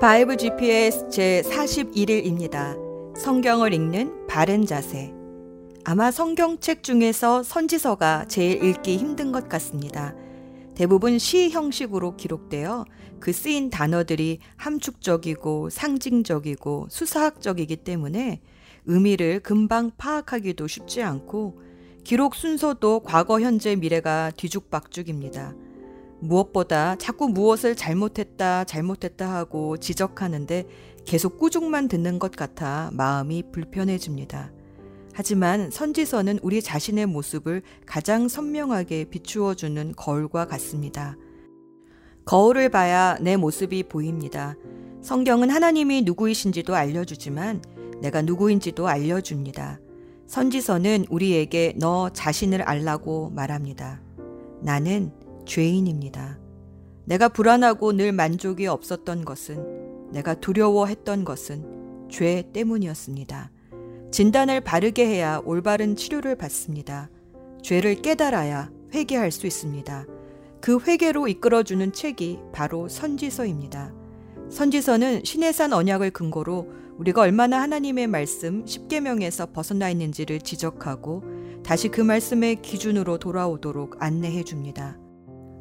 바이블 GPS 제 41일입니다. 성경을 읽는 바른 자세. 아마 성경책 중에서 선지서가 제일 읽기 힘든 것 같습니다. 대부분 시 형식으로 기록되어 그 쓰인 단어들이 함축적이고 상징적이고 수사학적이기 때문에 의미를 금방 파악하기도 쉽지 않고 기록 순서도 과거, 현재, 미래가 뒤죽박죽입니다. 무엇보다 자꾸 무엇을 잘못했다, 잘못했다 하고 지적하는데 계속 꾸중만 듣는 것 같아 마음이 불편해집니다. 하지만 선지서는 우리 자신의 모습을 가장 선명하게 비추어주는 거울과 같습니다. 거울을 봐야 내 모습이 보입니다. 성경은 하나님이 누구이신지도 알려주지만 내가 누구인지도 알려줍니다. 선지서는 우리에게 너 자신을 알라고 말합니다. 나는 죄인입니다. 내가 불안하고 늘 만족이 없었던 것은 내가 두려워했던 것은 죄 때문이었습니다. 진단을 바르게 해야 올바른 치료를 받습니다. 죄를 깨달아야 회개할 수 있습니다. 그 회개로 이끌어주는 책이 바로 선지서입니다. 선지서는 신해산 언약을 근거로 우리가 얼마나 하나님의 말씀 10계명에서 벗어나 있는지를 지적하고 다시 그 말씀의 기준으로 돌아오도록 안내해 줍니다.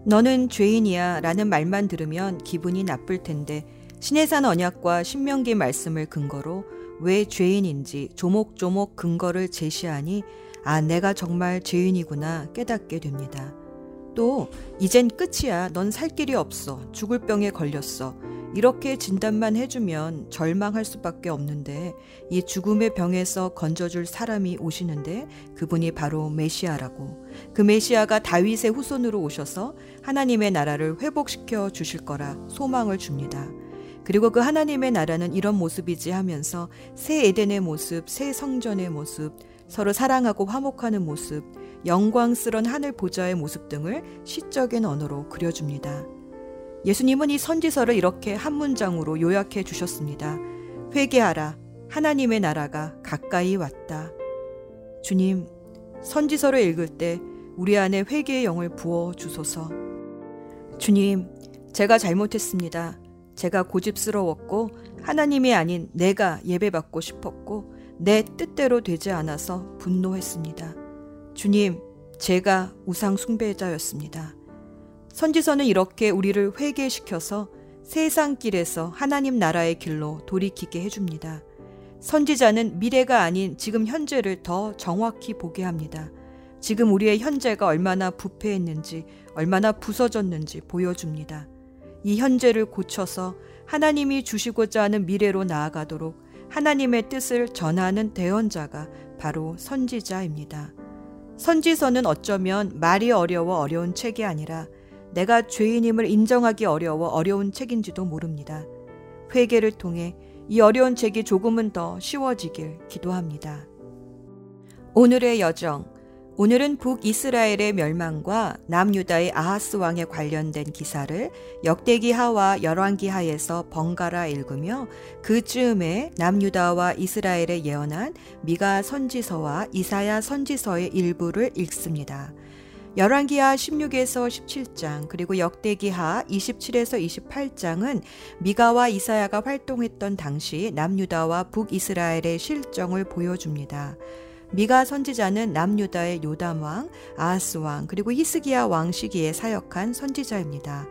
너는 죄인이야 라는 말만 들으면 기분이 나쁠 텐데 신해산 언약과 신명기 말씀을 근거로 왜 죄인인지 조목조목 근거를 제시하니 아, 내가 정말 죄인이구나 깨닫게 됩니다. 또, 이젠 끝이야. 넌 살 길이 없어. 죽을 병에 걸렸어. 이렇게 진단만 해주면 절망할 수밖에 없는데 이 죽음의 병에서 건져줄 사람이 오시는데 그분이 바로 메시아라고 그 메시아가 다윗의 후손으로 오셔서 하나님의 나라를 회복시켜 주실 거라 소망을 줍니다. 그리고 그 하나님의 나라는 이런 모습이지 하면서 새 에덴의 모습, 새 성전의 모습, 서로 사랑하고 화목하는 모습, 영광스런 하늘 보좌의 모습 등을 시적인 언어로 그려줍니다. 예수님은 이 선지서를 이렇게 한 문장으로 요약해 주셨습니다. 회개하라. 하나님의 나라가 가까이 왔다. 주님, 선지서를 읽을 때 우리 안에 회개의 영을 부어 주소서. 주님, 제가 잘못했습니다. 제가 고집스러웠고 하나님이 아닌 내가 예배받고 싶었고 내 뜻대로 되지 않아서 분노했습니다. 주님, 제가 우상 숭배자였습니다. 선지서는 이렇게 우리를 회개시켜서 세상 길에서 하나님 나라의 길로 돌이키게 해줍니다. 선지자는 미래가 아닌 지금 현재를 더 정확히 보게 합니다. 지금 우리의 현재가 얼마나 부패했는지, 얼마나 부서졌는지 보여줍니다. 이 현재를 고쳐서 하나님이 주시고자 하는 미래로 나아가도록 하나님의 뜻을 전하는 대언자가 바로 선지자입니다. 선지서는 어쩌면 말이 어려워 어려운 책이 아니라 내가 죄인임을 인정하기 어려워 어려운 책인지도 모릅니다. 회개를 통해 이 어려운 책이 조금은 더 쉬워지길 기도합니다. 오늘의 여정. 오늘은 북이스라엘의 멸망과 남유다의 아하스 왕에 관련된 기사를 역대기하와 열왕기하에서 번갈아 읽으며 그 즈음에 남유다와 이스라엘에 예언한 미가 선지서와 이사야 선지서의 일부를 읽습니다. 열왕기하 16에서 17장 그리고 역대기하 27에서 28장은 미가와 이사야가 활동했던 당시 남유다와 북이스라엘의 실정을 보여줍니다. 미가 선지자는 남유다의 요담 왕, 아하스 왕, 그리고 히스기야 왕 시기에 사역한 선지자입니다.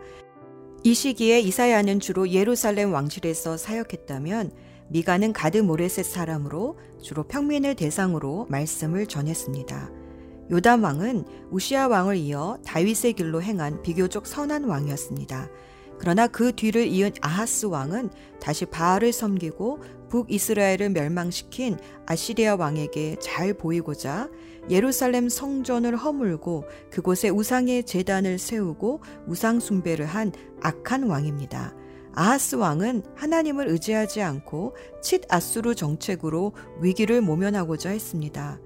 이 시기에 이사야는 주로 예루살렘 왕실에서 사역했다면 미가는 가드 모레셋 사람으로 주로 평민을 대상으로 말씀을 전했습니다. 요담 왕은 우시아 왕을 이어 다윗의 길로 행한 비교적 선한 왕이었습니다. 그러나 그 뒤를 이은 아하스 왕은 다시 바알을 섬기고 북이스라엘을 멸망시킨 아시리아 왕에게 잘 보이고자 예루살렘 성전을 허물고 그곳에 우상의 재단을 세우고 우상 숭배를 한 악한 왕입니다. 아하스 왕은 하나님을 의지하지 않고 칫 아수르 정책으로 위기를 모면하고자 했습니다.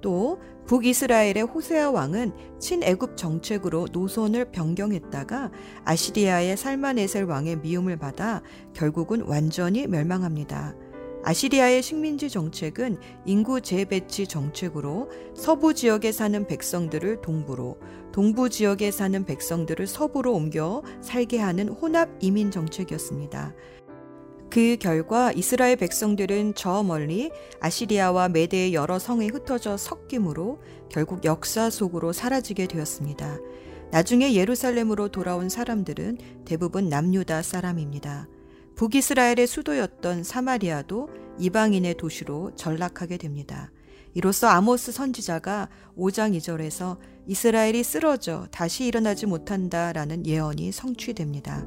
또 북이스라엘의 호세아 왕은 친애굽 정책으로 노선을 변경했다가 아시리아의 살마네셀 왕의 미움을 받아 결국은 완전히 멸망합니다. 아시리아의 식민지 정책은 인구 재배치 정책으로 서부 지역에 사는 백성들을 동부로, 동부 지역에 사는 백성들을 서부로 옮겨 살게 하는 혼합 이민 정책이었습니다. 그 결과 이스라엘 백성들은 저 멀리 아시리아와 메대의 여러 성에 흩어져 섞임으로 결국 역사 속으로 사라지게 되었습니다. 나중에 예루살렘으로 돌아온 사람들은 대부분 남유다 사람입니다. 북이스라엘의 수도였던 사마리아도 이방인의 도시로 전락하게 됩니다. 이로써 아모스 선지자가 5장 2절에서 이스라엘이 쓰러져 다시 일어나지 못한다라는 예언이 성취됩니다.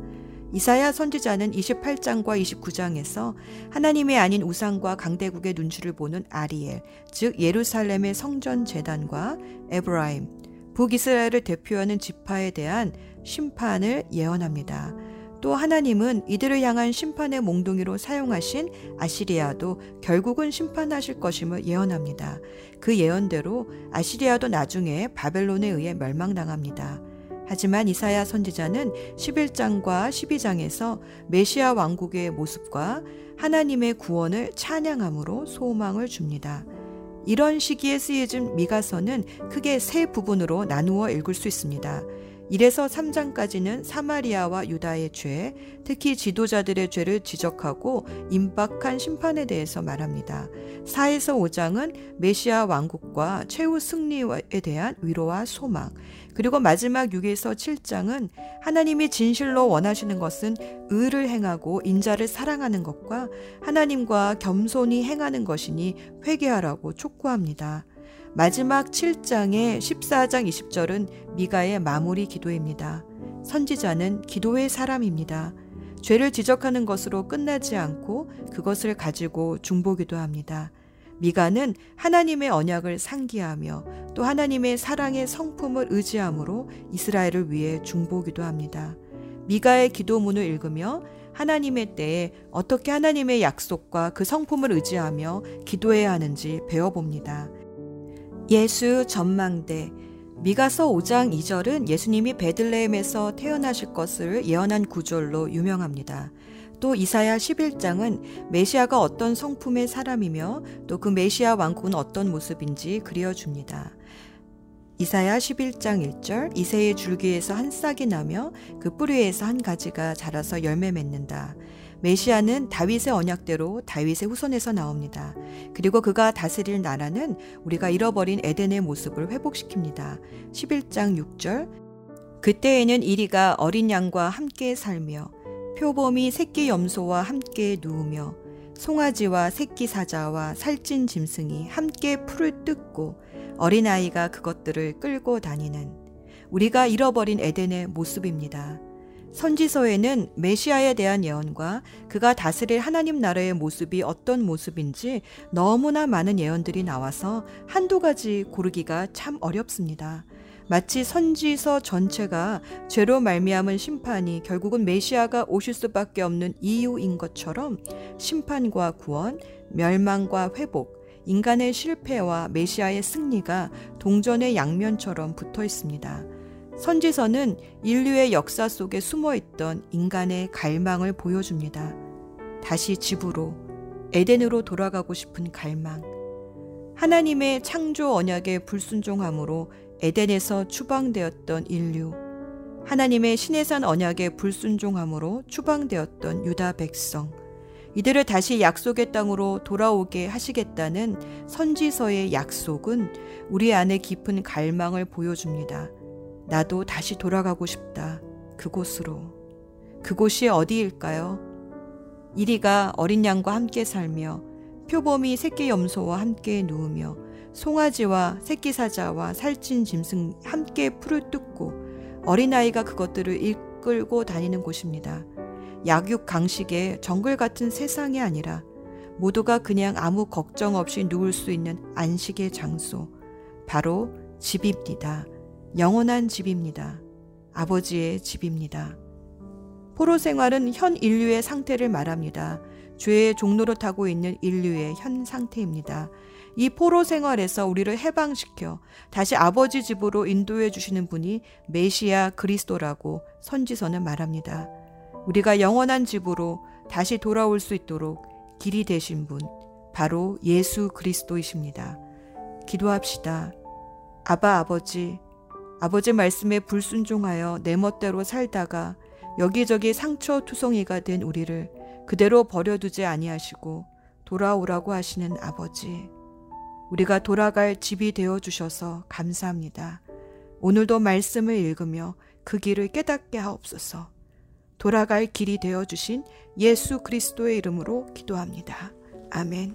이사야 선지자는 28장과 29장에서 하나님의 아닌 우상과 강대국의 눈치를 보는 아리엘, 즉 예루살렘의 성전 재단과 에브라임, 북이스라엘을 대표하는 지파에 대한 심판을 예언합니다. 또 하나님은 이들을 향한 심판의 몽둥이로 사용하신 아시리아도 결국은 심판하실 것임을 예언합니다. 그 예언대로 아시리아도 나중에 바벨론에 의해 멸망당합니다. 하지만 이사야 선지자는 11장과 12장에서 메시아 왕국의 모습과 하나님의 구원을 찬양함으로 소망을 줍니다. 이런 시기에 쓰여진 미가서는 크게 세 부분으로 나누어 읽을 수 있습니다. 1에서 3장까지는 사마리아와 유다의 죄, 특히 지도자들의 죄를 지적하고 임박한 심판에 대해서 말합니다. 4에서 5장은 메시아 왕국과 최후 승리에 대한 위로와 소망, 그리고 마지막 6에서 7장은 하나님이 진실로 원하시는 것은 의를 행하고 인자를 사랑하는 것과 하나님과 겸손히 행하는 것이니 회개하라고 촉구합니다. 마지막 7장의 14장 20절은 미가의 마무리 기도입니다. 선지자는 기도의 사람입니다. 죄를 지적하는 것으로 끝나지 않고 그것을 가지고 중보기도 합니다. 미가는 하나님의 언약을 상기하며 또 하나님의 사랑의 성품을 의지함으로 이스라엘을 위해 중보기도 합니다. 미가의 기도문을 읽으며 하나님의 때에 어떻게 하나님의 약속과 그 성품을 의지하며 기도해야 하는지 배워봅니다. 예수 전망대 미가서 5장 2절은 예수님이 베들레헴에서 태어나실 것을 예언한 구절로 유명합니다. 또 이사야 11장은 메시아가 어떤 성품의 사람이며 또 그 메시아 왕국은 어떤 모습인지 그려줍니다. 이사야 11장 1절 이새의 줄기에서 한 싹이 나며 그 뿌리에서 한 가지가 자라서 열매 맺는다. 메시아는 다윗의 언약대로 다윗의 후손에서 나옵니다. 그리고 그가 다스릴 나라는 우리가 잃어버린 에덴의 모습을 회복시킵니다. 11장 6절 그때에는 이리가 어린 양과 함께 살며 표범이 새끼 염소와 함께 누우며 송아지와 새끼 사자와 살찐 짐승이 함께 풀을 뜯고 어린아이가 그것들을 끌고 다니는 우리가 잃어버린 에덴의 모습입니다. 선지서에는 메시아에 대한 예언과 그가 다스릴 하나님 나라의 모습이 어떤 모습인지 너무나 많은 예언들이 나와서 한두 가지 고르기가 참 어렵습니다. 마치 선지서 전체가 죄로 말미암은 심판이 결국은 메시아가 오실 수밖에 없는 이유인 것처럼 심판과 구원, 멸망과 회복, 인간의 실패와 메시아의 승리가 동전의 양면처럼 붙어 있습니다. 선지서는 인류의 역사 속에 숨어 있던 인간의 갈망을 보여줍니다. 다시 집으로, 에덴으로 돌아가고 싶은 갈망. 하나님의 창조 언약에 불순종함으로 에덴에서 추방되었던 인류. 하나님의 신해산 언약에 불순종함으로 추방되었던 유다 백성. 이들을 다시 약속의 땅으로 돌아오게 하시겠다는 선지서의 약속은 우리 안에 깊은 갈망을 보여줍니다. 나도 다시 돌아가고 싶다. 그곳으로. 그곳이 어디일까요? 이리가 어린 양과 함께 살며 표범이 새끼 염소와 함께 누우며 송아지와 새끼 사자와 살찐 짐승 함께 풀을 뜯고 어린아이가 그것들을 이끌고 다니는 곳입니다. 약육 강식의 정글 같은 세상이 아니라 모두가 그냥 아무 걱정 없이 누울 수 있는 안식의 장소. 바로 집입니다. 영원한 집입니다. 아버지의 집입니다. 포로 생활은 현 인류의 상태를 말합니다. 죄의 종로로 타고 있는 인류의 현 상태입니다. 이 포로 생활에서 우리를 해방시켜 다시 아버지 집으로 인도해 주시는 분이 메시아 그리스도라고 선지서는 말합니다. 우리가 영원한 집으로 다시 돌아올 수 있도록 길이 되신 분, 바로 예수 그리스도이십니다. 기도합시다. 아바 아버지, 아버지 말씀에 불순종하여 내 멋대로 살다가 여기저기 상처 투성이가 된 우리를 그대로 버려두지 아니하시고 돌아오라고 하시는 아버지. 우리가 돌아갈 집이 되어 주셔서 감사합니다. 오늘도 말씀을 읽으며 그 길을 깨닫게 하옵소서. 돌아갈 길이 되어 주신 예수 그리스도의 이름으로 기도합니다. 아멘.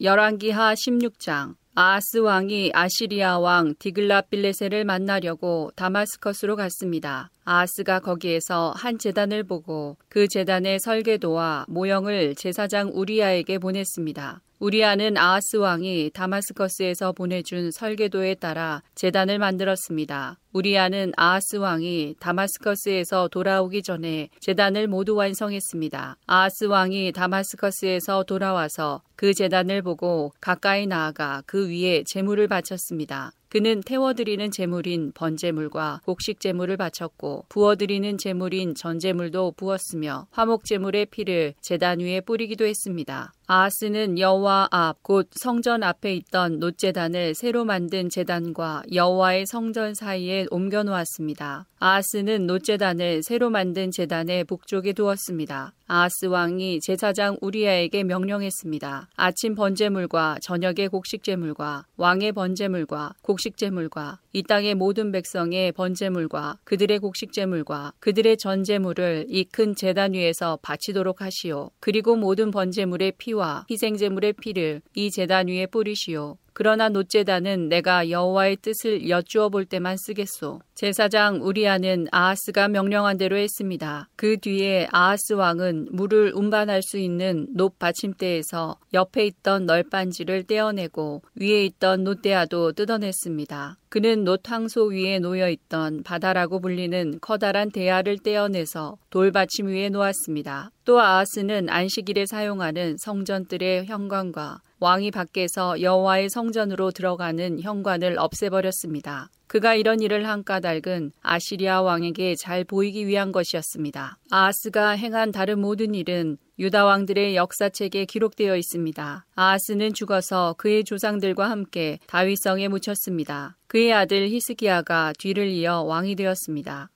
열왕기하 16장 아하스 왕이 아시리아 왕 디글랏 빌레셀을 만나려고 다마스커스로 갔습니다. 아하스가 거기에서 한 제단을 보고 그 제단의 설계도와 모형을 제사장 우리아에게 보냈습니다. 우리아는 아하스 왕이 다마스커스에서 보내준 설계도에 따라 제단을 만들었습니다. 우리아는 아하스 왕이 다마스커스에서 돌아오기 전에 제단을 모두 완성했습니다. 아하스 왕이 다마스커스에서 돌아와서 그 제단을 보고 가까이 나아가 그 위에 제물을 바쳤습니다. 그는 태워드리는 제물인 번제물과 곡식 제물을 바쳤고 부어드리는 제물인 전제물도 부었으며 화목 제물의 피를 제단 위에 뿌리기도 했습니다. 아하스는 여호와 앞 곧 성전 앞에 있던 놋제단을 새로 만든 제단과 여호와의 성전 사이에 옮겨 놓았습니다. 아하스는 놋제단을 새로 만든 제단의 북쪽에 두었습니다. 아하스 왕이 제사장 우리아에게 명령했습니다. 아침 번제물과 저녁의 곡식제물과 왕의 번제물과 곡식제물과 이 땅의 모든 백성의 번제물과 그들의 곡식제물과 그들의 전제물을 이 큰 제단 위에서 바치도록 하시오. 그리고 모든 번제물의 피와 희생제물의 피를 이 제단 위에 뿌리시오. 그러나 놋제단은 내가 여호와의 뜻을 여쭈어 볼 때만 쓰겠소. 제사장 우리아는 아하스가 명령한 대로 했습니다. 그 뒤에 아하스 왕은 물을 운반할 수 있는 놋 받침대에서 옆에 있던 널빤지를 떼어내고 위에 있던 놋대야도 뜯어냈습니다. 그는 놋황소 위에 놓여 있던 바다라고 불리는 커다란 대야를 떼어내서 돌받침 위에 놓았습니다. 또 아하스는 안식일에 사용하는 성전들의 현관과 왕이 밖에서 여호와의 성전으로 들어가는 현관을 없애버렸습니다. 그가 이런 일을 한 까닭은 아시리아 왕에게 잘 보이기 위한 것이었습니다. 아하스가 행한 다른 모든 일은 유다 왕들의 역사책에 기록되어 있습니다. 아하스는 죽어서 그의 조상들과 함께 다윗성에 묻혔습니다. 그의 아들 히스기야가 뒤를 이어 왕이 되었습니다.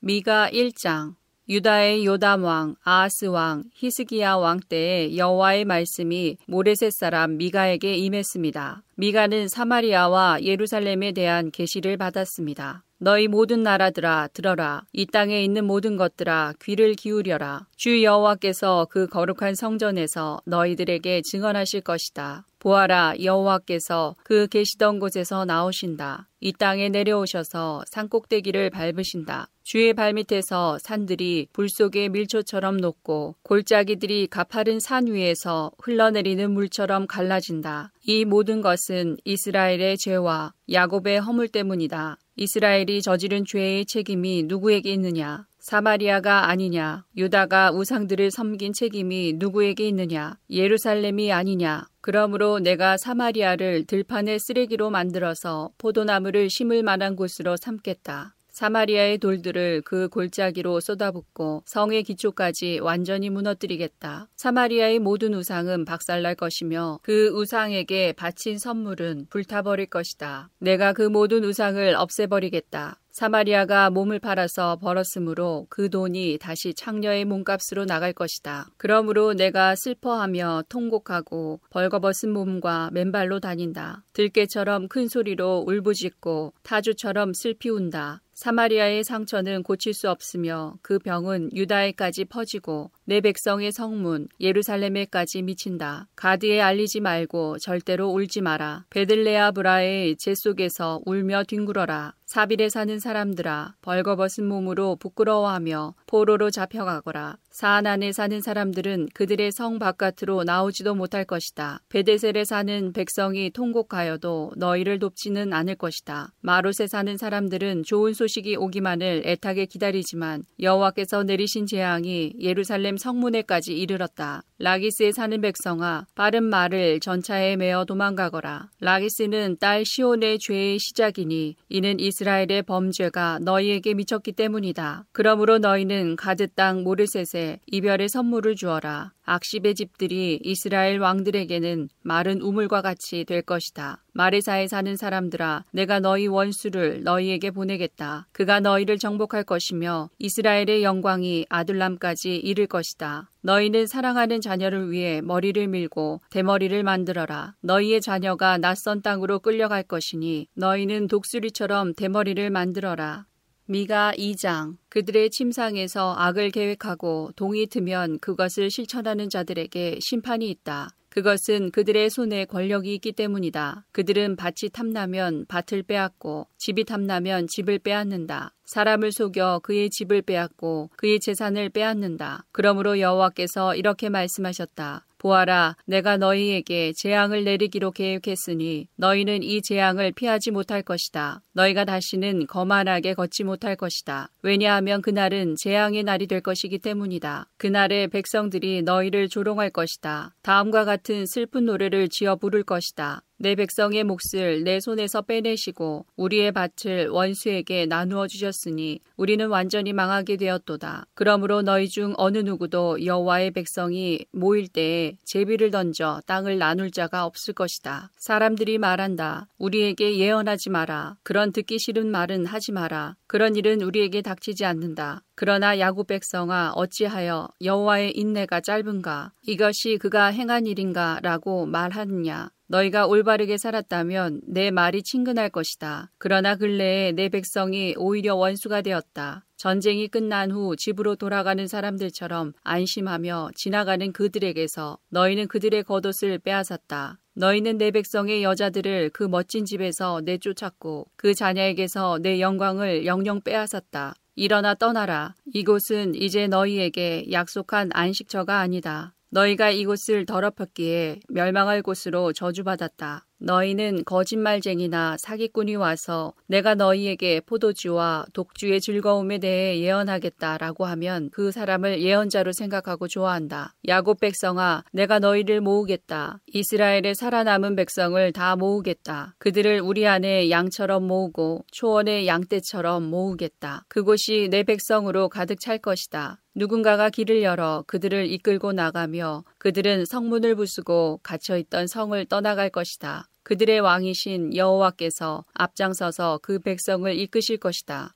미가 1장 유다의 요담 왕, 아하스 왕, 히스기야 왕 때에 여호와의 말씀이 모레셋 사람 미가에게 임했습니다. 미가는 사마리아와 예루살렘에 대한 계시를 받았습니다. 너희 모든 나라들아 들어라. 이 땅에 있는 모든 것들아 귀를 기울여라. 주 여호와께서 그 거룩한 성전에서 너희들에게 증언하실 것이다. 보아라 여호와께서 그 계시던 곳에서 나오신다. 이 땅에 내려오셔서 산꼭대기를 밟으신다 주의 발밑에서 산들이 불 속의 밀초처럼 녹고 골짜기들이 가파른 산 위에서 흘러내리는 물처럼 갈라진다. 이 모든 것은 이스라엘의 죄와 야곱의 허물 때문이다. 이스라엘이 저지른 죄의 책임이 누구에게 있느냐? 사마리아가 아니냐? 유다가 우상들을 섬긴 책임이 누구에게 있느냐? 예루살렘이 아니냐? 그러므로 내가 사마리아를 들판의 쓰레기로 만들어서 포도나무를 심을 만한 곳으로 삼겠다. 사마리아의 돌들을 그 골짜기로 쏟아붓고 성의 기초까지 완전히 무너뜨리겠다. 사마리아의 모든 우상은 박살날 것이며 그 우상에게 바친 선물은 불타버릴 것이다. 내가 그 모든 우상을 없애버리겠다. 사마리아가 몸을 팔아서 벌었으므로 그 돈이 다시 창녀의 몸값으로 나갈 것이다. 그러므로 내가 슬퍼하며 통곡하고 벌거벗은 몸과 맨발로 다닌다. 들깨처럼 큰 소리로 울부짖고 타주처럼 슬피 운다. 사마리아의 상처는 고칠 수 없으며 그 병은 유다에까지 퍼지고 내 백성의 성문 예루살렘에까지 미친다. 가드에 알리지 말고 절대로 울지 마라. 베들레아브라의 재 속에서 울며 뒹굴어라. 사빌에 사는 사람들아 벌거벗은 몸으로 부끄러워하며 포로로 잡혀가거라. 사아난에 사는 사람들은 그들의 성 바깥으로 나오지도 못할 것이다. 벧에셀에 사는 백성이 통곡하여도 너희를 돕지는 않을 것이다. 마롯에 사는 사람들은 좋은 소식이 오기만을 애타게 기다리지만 여호와께서 내리신 재앙이 예루살렘 성문에까지 이르렀다. 라기스에 사는 백성아 빠른 말을 전차에 메어 도망가거라. 라기스는 딸 시온의 죄의 시작이니 이는 이스라엘의 범죄가 너희에게 미쳤기 때문이다. 그러므로 너희는 가드 땅 모레셋에 이별의 선물을 주어라. 악십의 집들이 이스라엘 왕들에게는 마른 우물과 같이 될 것이다. 마레사에 사는 사람들아 내가 너희 원수를 너희에게 보내겠다. 그가 너희를 정복할 것이며 이스라엘의 영광이 아둘람까지 이를 것이다. 너희는 사랑하는 자녀를 위해 머리를 밀고 대머리를 만들어라. 너희의 자녀가 낯선 땅으로 끌려갈 것이니 너희는 독수리처럼 대머리를 만들어라. 미가 2장 그들의 침상에서 악을 계획하고 동이 트면 그것을 실천하는 자들에게 심판이 있다. 그것은 그들의 손에 권력이 있기 때문이다. 그들은 밭이 탐나면 밭을 빼앗고 집이 탐나면 집을 빼앗는다. 사람을 속여 그의 집을 빼앗고 그의 재산을 빼앗는다. 그러므로 여호와께서 이렇게 말씀하셨다. 보아라, 내가 너희에게 재앙을 내리기로 계획했으니 너희는 이 재앙을 피하지 못할 것이다. 너희가 다시는 거만하게 걷지 못할 것이다. 왜냐하면 그날은 재앙의 날이 될 것이기 때문이다. 그날에 백성들이 너희를 조롱할 것이다. 다음과 같은 슬픈 노래를 지어 부를 것이다. 내 백성의 몫을 내 손에서 빼내시고 우리의 밭을 원수에게 나누어 주셨으니 우리는 완전히 망하게 되었도다. 그러므로 너희 중 어느 누구도 여호와의 백성이 모일 때에 제비를 던져 땅을 나눌 자가 없을 것이다. 사람들이 말한다. 우리에게 예언하지 마라. 그런 듣기 싫은 말은 하지 마라. 그런 일은 우리에게 닥치지 않는다. 그러나 야곱 백성아 어찌하여 여호와의 인내가 짧은가 이것이 그가 행한 일인가라고 말하느냐 너희가 올바르게 살았다면 내 말이 친근할 것이다. 그러나 근래에 내 백성이 오히려 원수가 되었다. 전쟁이 끝난 후 집으로 돌아가는 사람들처럼 안심하며 지나가는 그들에게서 너희는 그들의 겉옷을 빼앗았다. 너희는 내 백성의 여자들을 그 멋진 집에서 내쫓았고 그 자녀에게서 내 영광을 영영 빼앗았다. 일어나 떠나라. 이곳은 이제 너희에게 약속한 안식처가 아니다. 너희가 이곳을 더럽혔기에 멸망할 곳으로 저주받았다. 너희는 거짓말쟁이나 사기꾼이 와서 내가 너희에게 포도주와 독주의 즐거움에 대해 예언하겠다라고 하면 그 사람을 예언자로 생각하고 좋아한다. 야곱 백성아, 내가 너희를 모으겠다. 이스라엘의 살아남은 백성을 다 모으겠다. 그들을 우리 안에 양처럼 모으고 초원의 양떼처럼 모으겠다. 그곳이 내 백성으로 가득 찰 것이다. 누군가가 길을 열어 그들을 이끌고 나가며 그들은 성문을 부수고 갇혀 있던 성을 떠나갈 것이다. 그들의 왕이신 여호와께서 앞장서서 그 백성을 이끄실 것이다.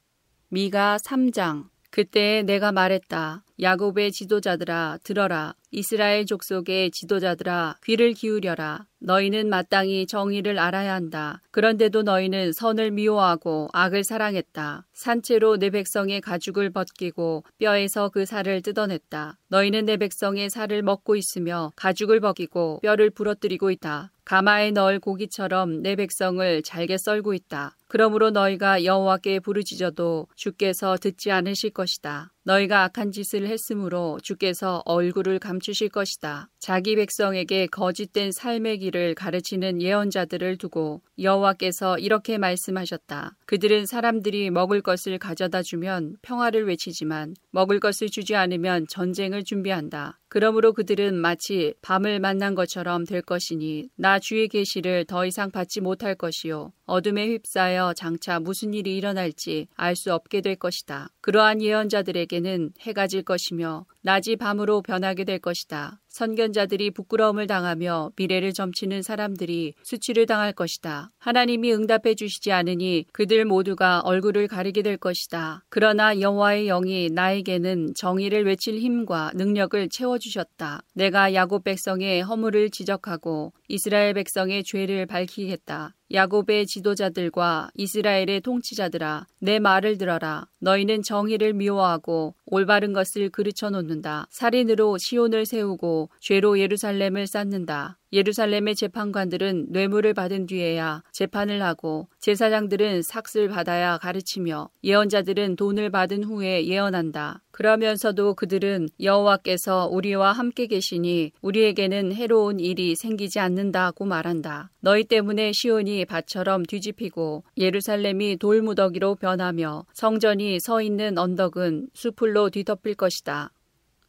미가 3장 그때 내가 말했다. 야곱의 지도자들아 들어라. 이스라엘 족속의 지도자들아 귀를 기울여라. 너희는 마땅히 정의를 알아야 한다. 그런데도 너희는 선을 미워하고 악을 사랑했다. 산채로 내 백성의 가죽을 벗기고 뼈에서 그 살을 뜯어냈다. 너희는 내 백성의 살을 먹고 있으며 가죽을 벗기고 뼈를 부러뜨리고 있다. 가마에 넣을 고기처럼 내 백성을 잘게 썰고 있다. 그러므로 너희가 여호와께 부르짖어도 주께서 듣지 않으실 것이다. 너희가 악한 짓을 했으므로 주께서 얼굴을 감추실 것이다. 자기 백성에게 거짓된 삶의 길을 가르치는 예언자들을 두고 여호와께서 이렇게 말씀하셨다. 그들은 사람들이 먹을 것을 가져다 주면 평화를 외치지만 먹을 것을 주지 않으면 전쟁을 준비한다. 그러므로 그들은 마치 밤을 만난 것처럼 될 것이니 나 주의 계시를 더 이상 받지 못할 것이요 어둠에 휩싸여 장차 무슨 일이 일어날지 알 수 없게 될 것이다. 그러한 예언자들에게는 해가 질 것이며 낮이 밤으로 변하게 될 것이다. 선견자들이 부끄러움을 당하며 미래를 점치는 사람들이 수치를 당할 것이다. 하나님이 응답해 주시지 않으니 그들 모두가 얼굴을 가리게 될 것이다. 그러나 여호와의 영이 나에게는 정의를 외칠 힘과 능력을 채워 주셨다. 내가 야곱 백성의 허물을 지적하고 이스라엘 백성의 죄를 밝히겠다. 야곱의 지도자들과 이스라엘의 통치자들아 내 말을 들어라 너희는 정의를 미워하고 올바른 것을 그르쳐 놓는다 살인으로 시온을 세우고 죄로 예루살렘을 쌓는다 예루살렘의 재판관들은 뇌물을 받은 뒤에야 재판을 하고 제사장들은 삭슬 받아야 가르치며 예언자들은 돈을 받은 후에 예언한다. 그러면서도 그들은 여호와께서 우리와 함께 계시니 우리에게는 해로운 일이 생기지 않는다고 말한다. 너희 때문에 시온이 밭처럼 뒤집히고 예루살렘이 돌무더기로 변하며 성전이 서 있는 언덕은 수풀로 뒤덮일 것이다.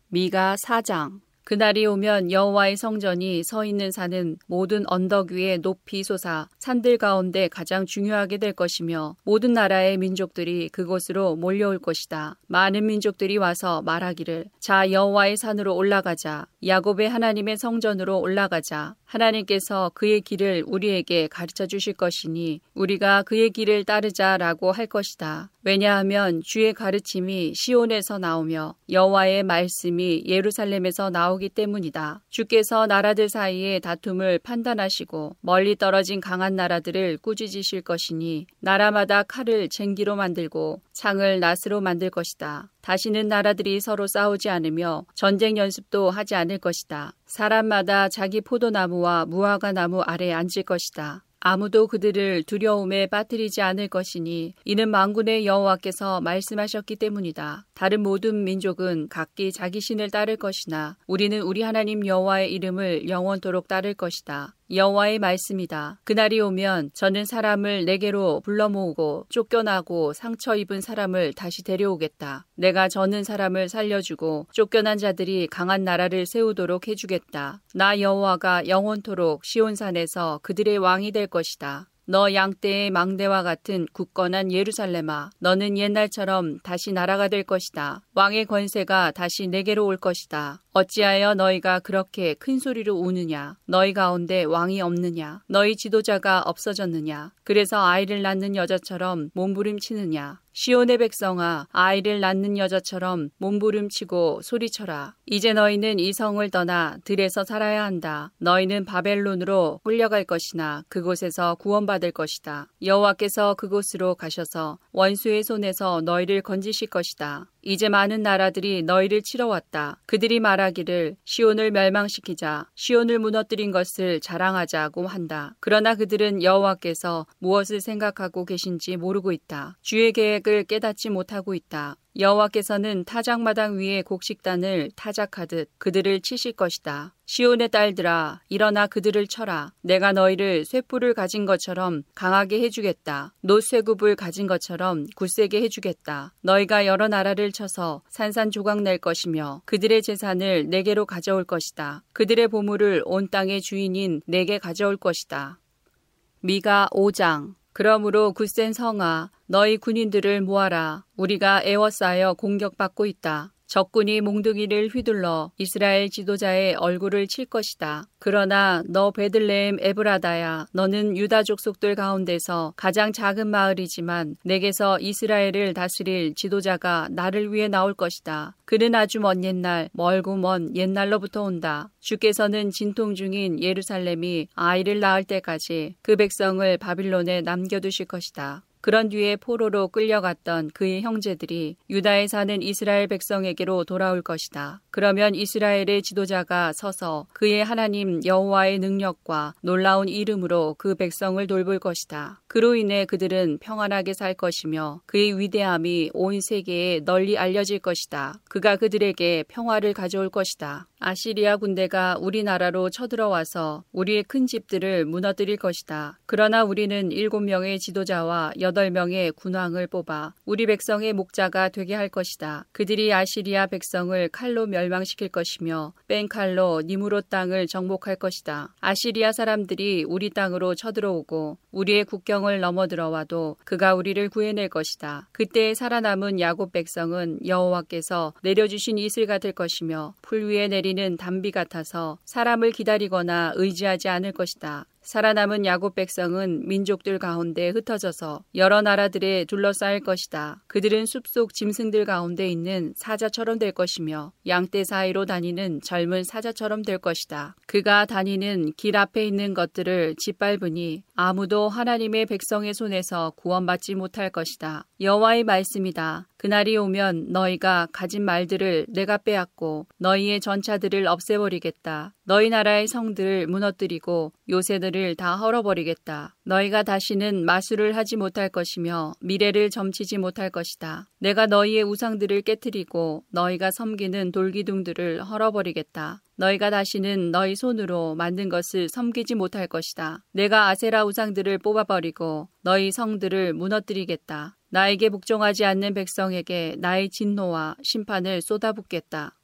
미가 4장 그날이 오면 여호와의 성전이 서 있는 산은 모든 언덕 위에 높이 솟아 산들 가운데 가장 중요하게 될 것이며 모든 나라의 민족들이 그곳으로 몰려올 것이다. 많은 민족들이 와서 말하기를 자 여호와의 산으로 올라가자 야곱의 하나님의 성전으로 올라가자 하나님께서 그의 길을 우리에게 가르쳐 주실 것이니 우리가 그의 길을 따르자라고 할 것이다. 왜냐하면 주의 가르침이 시온에서 나오며 여호와의 말씀이 예루살렘에서 나오기 때문이다. 주께서 나라들 사이의 다툼을 판단하시고 멀리 떨어진 강한 나라들을 꾸짖으실 것이니 나라마다 칼을 쟁기로 만들고 창을 낫으로 만들 것이다. 다시는 나라들이 서로 싸우지 않으며 전쟁 연습도 하지 않을 것이다. 사람마다 자기 포도나무와 무화과 나무 아래 앉을 것이다. 아무도 그들을 두려움에 빠뜨리지 않을 것이니 이는 망군의 여호와께서 말씀하셨기 때문이다. 다른 모든 민족은 각기 자기 신을 따를 것이나 우리는 우리 하나님 여호와의 이름을 영원토록 따를 것이다. 여호와의 말씀이다. 그날이 오면 저는 사람을 내게로 불러 모으고 쫓겨나고 상처 입은 사람을 다시 데려오겠다. 내가 저는 사람을 살려주고 쫓겨난 자들이 강한 나라를 세우도록 해주겠다. 나 여호와가 영원토록 시온산에서 그들의 왕이 될 것이다. 너 양떼의 망대와 같은 굳건한 예루살렘아, 너는 옛날처럼 다시 나라가 될 것이다. 왕의 권세가 다시 내게로 올 것이다. 어찌하여 너희가 그렇게 큰 소리로 우느냐? 너희 가운데 왕이 없느냐? 너희 지도자가 없어졌느냐? 그래서 아이를 낳는 여자처럼 몸부림치느냐? 시온의 백성아 아이를 낳는 여자처럼 몸부림치고 소리쳐라. 이제 너희는 이 성을 떠나 들에서 살아야 한다. 너희는 바벨론으로 끌려갈 것이나 그곳에서 구원받을 것이다. 여호와께서 그곳으로 가셔서 원수의 손에서 너희를 건지실 것이다. 이제 많은 나라들이 너희를 치러 왔다. 그들이 말하 기를 시온을 멸망시키자. 시온을 무너뜨린 것을 자랑하자고 한다. 그러나 그들은 여호와께서 무엇을 생각하고 계신지 모르고 있다. 주의 계획을 깨닫지 못하고 있다. 여호와께서는 타작마당 위에 곡식단을 타작하듯 그들을 치실 것이다. 시온의 딸들아, 일어나 그들을 쳐라. 내가 너희를 쇠뿔을 가진 것처럼 강하게 해주겠다. 노쇠굽을 가진 것처럼 굳세게 해주겠다. 너희가 여러 나라를 쳐서 산산조각 낼 것이며 그들의 재산을 내게로 가져올 것이다. 그들의 보물을 온 땅의 주인인 내게 가져올 것이다. 미가 5장 그러므로 굳센 성아 너희 군인들을 모아라 우리가 애워싸여 공격받고 있다. 적군이 몽둥이를 휘둘러 이스라엘 지도자의 얼굴을 칠 것이다. 그러나 너 베들레헴 에브라다야 너는 유다 족속들 가운데서 가장 작은 마을이지만 내게서 이스라엘을 다스릴 지도자가 나를 위해 나올 것이다. 그는 아주 먼 옛날 멀고 먼 옛날로부터 온다. 주께서는 진통 중인 예루살렘이 아이를 낳을 때까지 그 백성을 바빌론에 남겨두실 것이다. 그런 뒤에 포로로 끌려갔던 그의 형제들이 유다에 사는 이스라엘 백성에게로 돌아올 것이다. 그러면 이스라엘의 지도자가 서서 그의 하나님 여호와의 능력과 놀라운 이름으로 그 백성을 돌볼 것이다. 그로 인해 그들은 평안하게 살 것이며 그의 위대함이 온 세계에 널리 알려질 것이다. 그가 그들에게 평화를 가져올 것이다. 아시리아 군대가 우리나라로 쳐들어와서 우리의 큰 집들을 무너뜨릴 것이다. 그러나 우리는 일곱 명의 지도자와 여덟 명의 군왕을 뽑아 우리 백성의 목자가 되게 할 것이다. 그들이 아시리아 백성을 칼로 멸망시킬 것이며 뺀 칼로 니무로 땅을 정복할 것이다. 아시리아 사람들이 우리 땅으로 쳐들어오고 우리의 국경을 넘어 들어와도 그가 우리를 구해낼 것이다. 그때 살아남은 야곱 백성은 여호와께서 내려주신 이슬 같을 것이며 풀 위에 내린 우리는 담비 같아서 사람을 기다리거나 의지하지 않을 것이다. 살아남은 야곱 백성은 민족들 가운데 흩어져서 여러 나라들에 둘러싸일 것이다. 그들은 숲속 짐승들 가운데 있는 사자처럼 될 것이며 양떼 사이로 다니는 젊은 사자처럼 될 것이다. 그가 다니는 길 앞에 있는 것들을 짓밟으니 아무도 하나님의 백성의 손에서 구원받지 못할 것이다. 여호와의 말씀이다. 그날이 오면 너희가 가진 말들을 내가 빼앗고 너희의 전차들을 없애버리겠다. 너희 나라의 성들을 무너뜨리고 요새들을 다 헐어버리겠다. 너희가 다시는 마술을 하지 못할 것이며 미래를 점치지 못할 것이다. 내가 너희의 우상들을 깨뜨리고 너희가 섬기는 돌기둥들을 헐어버리겠다. 너희가 다시는 너희 손으로 만든 것을 섬기지 못할 것이다. 내가 아세라 우상들을 뽑아버리고 너희 성들을 무너뜨리겠다. 나에게 복종하지 않는 백성에게 나의 진노와 심판을 쏟아붓겠다.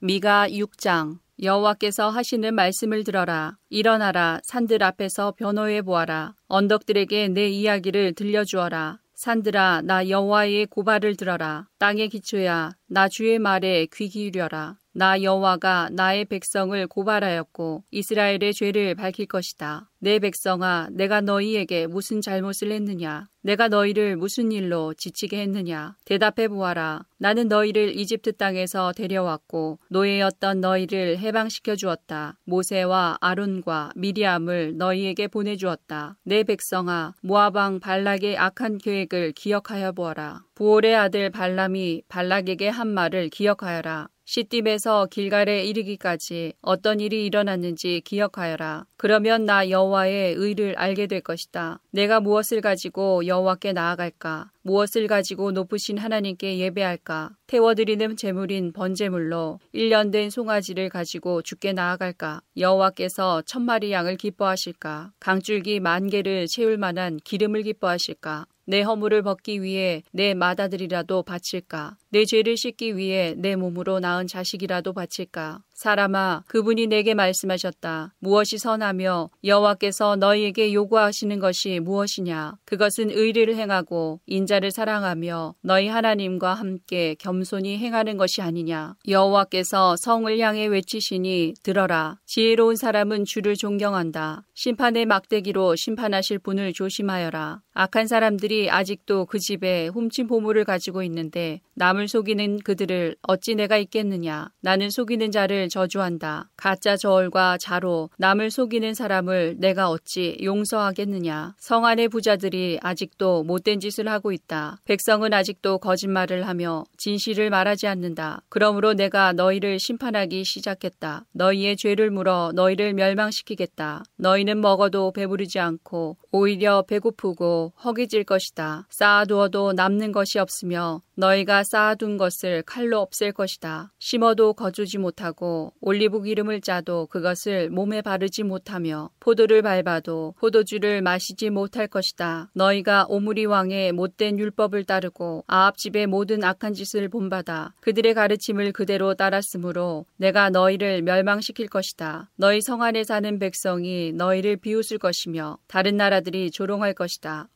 미가 6장 여호와께서 하시는 말씀을 들어라. 일어나라. 산들 앞에서 변호해 보아라. 언덕들에게 내 이야기를 들려주어라. 산들아 나 여호와의 고발을 들어라. 땅의 기초야 나 주의 말에 귀 기울여라. 나 여호와가 나의 백성을 고발하였고 이스라엘의 죄를 밝힐 것이다. 내 백성아 내가 너희에게 무슨 잘못을 했느냐? 내가 너희를 무슨 일로 지치게 했느냐? 대답해 보아라. 나는 너희를 이집트 땅에서 데려왔고 노예였던 너희를 해방시켜 주었다. 모세와 아론과 미리암을 너희에게 보내 주었다. 내 백성아 모아방 발락의 악한 계획을 기억하여 보아라. 부올의 아들 발람이 발락에게 한 말을 기억하여라 시띠에서 길갈에 이르기까지 어떤 일이 일어났는지 기억하여라. 그러면 나 여호와의 의를 알게 될 것이다. 내가 무엇을 가지고 여호와께 나아갈까? 무엇을 가지고 높으신 하나님께 예배할까? 태워드리는 제물인 번제물로 1년 된 송아지를 가지고 죽게 나아갈까? 여호와께서 천마리 양을 기뻐하실까? 강줄기 만 개를 채울 만한 기름을 기뻐하실까? 내 허물을 벗기 위해 내 맏아들이라도 바칠까? 내 죄를 씻기 위해 내 몸으로 낳은 자식이라도 바칠까? 사람아, 그분이 내게 말씀하셨다. 무엇이 선하며 여호와께서 너희에게 요구하시는 것이 무엇이냐? 그것은 의리를 행하고 인자를 사랑하며 너희 하나님과 함께 겸손히 행하는 것이 아니냐? 여호와께서 성을 향해 외치시니 들어라. 지혜로운 사람은 주를 존경한다. 심판의 막대기로 심판하실 분을 조심하여라. 악한 사람들이 아직도 그 집에 훔친 보물을 가지고 있는데 남을 속이는 그들을 어찌 내가 있겠느냐? 나는 속이는 자를 저주한다. 가짜 저울과 자로 남을 속이는 사람을 내가 어찌 용서하겠느냐. 성 안의 부자들이 아직도 못된 짓을 하고 있다. 백성은 아직도 거짓말을 하며 진실을 말하지 않는다. 그러므로 내가 너희를 심판하기 시작했다. 너희의 죄를 물어 너희를 멸망시키겠다. 너희는 먹어도 배부르지 않고 오히려 배고프고 허기질 것이다. 쌓아두어도 남는 것이 없으며 너희가 쌓아둔 것을 칼로 없앨 것이다. 심어도 거두지 못하고 올리브 기름을 짜도 그것을 몸에 바르지 못하며 포도를 밟아도 포도주를 마시지 못할 것이다. 너희가 오므리 왕의 못된 율법을 따르고 아합 집의 모든 악한 짓을 본받아 그들의 가르침을 그대로 따랐으므로 내가 너희를 멸망시킬 것이다. 너희 성 안에 사는 백성이 너희를 비웃을 것이며 다른 나라들이 조롱할 것이다.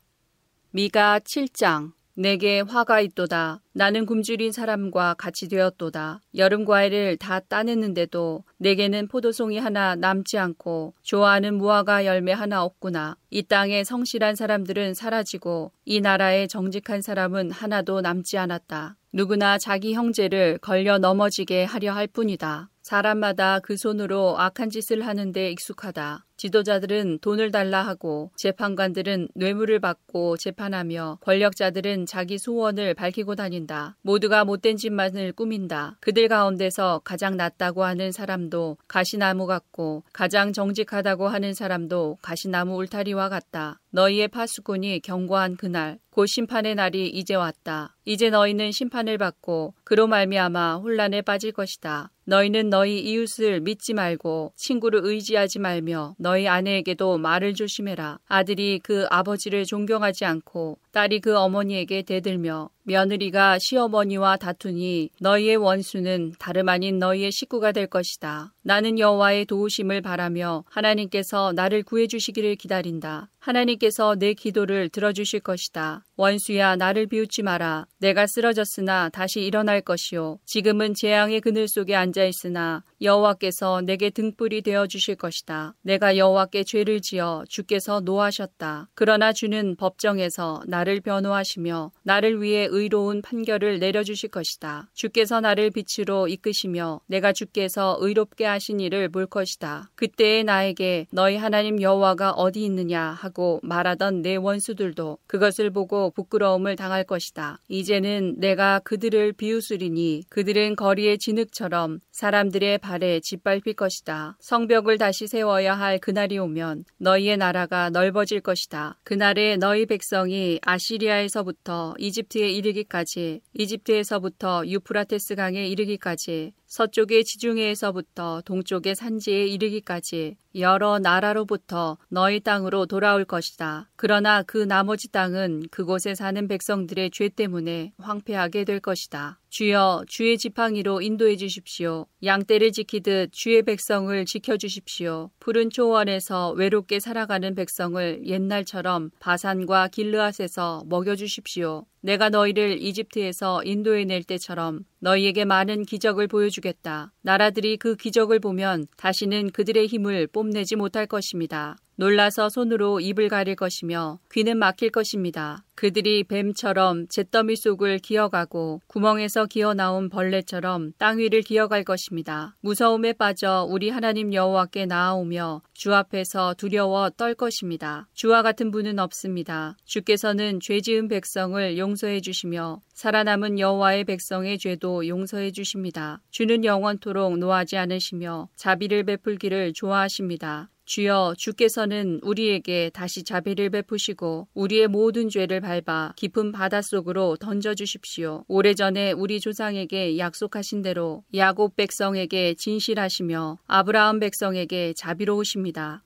미가 7장 내게 화가 있도다. 나는 굶주린 사람과 같이 되었도다. 여름 과일을 다 따냈는데도 내게는 포도송이 하나 남지 않고 좋아하는 무화과 열매 하나 없구나. 이 땅에 성실한 사람들은 사라지고 이 나라에 정직한 사람은 하나도 남지 않았다. 누구나 자기 형제를 걸려 넘어지게 하려 할 뿐이다. 사람마다 그 손으로 악한 짓을 하는데 익숙하다. 지도자들은 돈을 달라 하고 재판관들은 뇌물을 받고 재판하며 권력자들은 자기 소원을 밝히고 다닌다. 모두가 못된 짓만을 꾸민다. 그들 가운데서 가장 낫다고 하는 사람도 가시나무 같고 가장 정직하다고 하는 사람도 가시나무 울타리와 같다. 너희의 파수꾼이 경고한 그날 곧 심판의 날이 이제 왔다. 이제 너희는 심판을 받고 그로 말미암아 혼란에 빠질 것이다. 너희는 너희 이웃을 믿지 말고 친구를 의지하지 말며 너희 아내에게도 말을 조심해라. 아들이 그 아버지를 존경하지 않고 딸이 그 어머니에게 대들며 며느리가 시어머니와 다투니 너희의 원수는 다름 아닌 너희의 식구가 될 것이다. 나는 여호와의 도우심을 바라며 하나님께서 나를 구해 주시기를 기다린다. 하나님께서 내 기도를 들어 주실 것이다. 원수야 나를 비웃지 마라. 내가 쓰러졌으나 다시 일어날 것이요. 지금은 재앙의 그늘 속에 앉아 있으나 여호와께서 내게 등불이 되어 주실 것이다. 내가 여호와께 죄를 지어 주께서 노하셨다. 그러나 주는 법정에서 나를 변호하시며 나를 위해 의로운 판결을 내려주실 것이다. 주께서 나를 빛으로 이끄시며 내가 주께서 의롭게 하신 일을 볼 것이다. 그때에 나에게 너희 하나님 여호와가 어디 있느냐 하고 말하던 내 원수들도 그것을 보고 부끄러움을 당할 것이다. 이제는 내가 그들을 비웃으리니 그들은 거리의 진흙처럼 사람들의 발에 짓밟힐 것이다. 성벽을 다시 세워야 할 그날이 오면 너희의 나라가 넓어질 것이다. 그날에 너희 백성이 아시리아에서부터 이집트에 이르기까지 이집트에서부터 유프라테스 강에 이르기까지 서쪽의 지중해에서부터 동쪽의 산지에 이르기까지 여러 나라로부터 너희 땅으로 돌아올 것이다. 그러나 그 나머지 땅은 그곳에 사는 백성들의 죄 때문에 황폐하게 될 것이다. 주여 주의 지팡이로 인도해 주십시오. 양떼를 지키듯 주의 백성을 지켜 주십시오. 푸른 초원에서 외롭게 살아가는 백성을 옛날처럼 바산과 길르앗에서 먹여 주십시오. 내가 너희를 이집트에서 인도해 낼 때처럼 너희에게 많은 기적을 보여주겠다. 나라들이 그 기적을 보면 다시는 그들의 힘을 뽐내지 못할 것입니다. 놀라서 손으로 입을 가릴 것이며 귀는 막힐 것입니다. 그들이 뱀처럼 잿더미 속을 기어가고 구멍에서 기어나온 벌레처럼 땅 위를 기어갈 것입니다. 무서움에 빠져 우리 하나님 여호와께 나아오며 주 앞에서 두려워 떨 것입니다. 주와 같은 분은 없습니다. 주께서는 죄 지은 백성을 용서해 주시며 살아남은 여호와의 백성의 죄도 용서해 주십니다. 주는 영원토록 노하지 않으시며 자비를 베풀기를 좋아하십니다. 주여 주께서는 우리에게 다시 자비를 베푸시고 우리의 모든 죄를 밟아 깊은 바닷속으로 던져 주십시오. 오래전에 우리 조상에게 약속하신 대로 야곱 백성에게 진실하시며 아브라함 백성에게 자비로우십니다.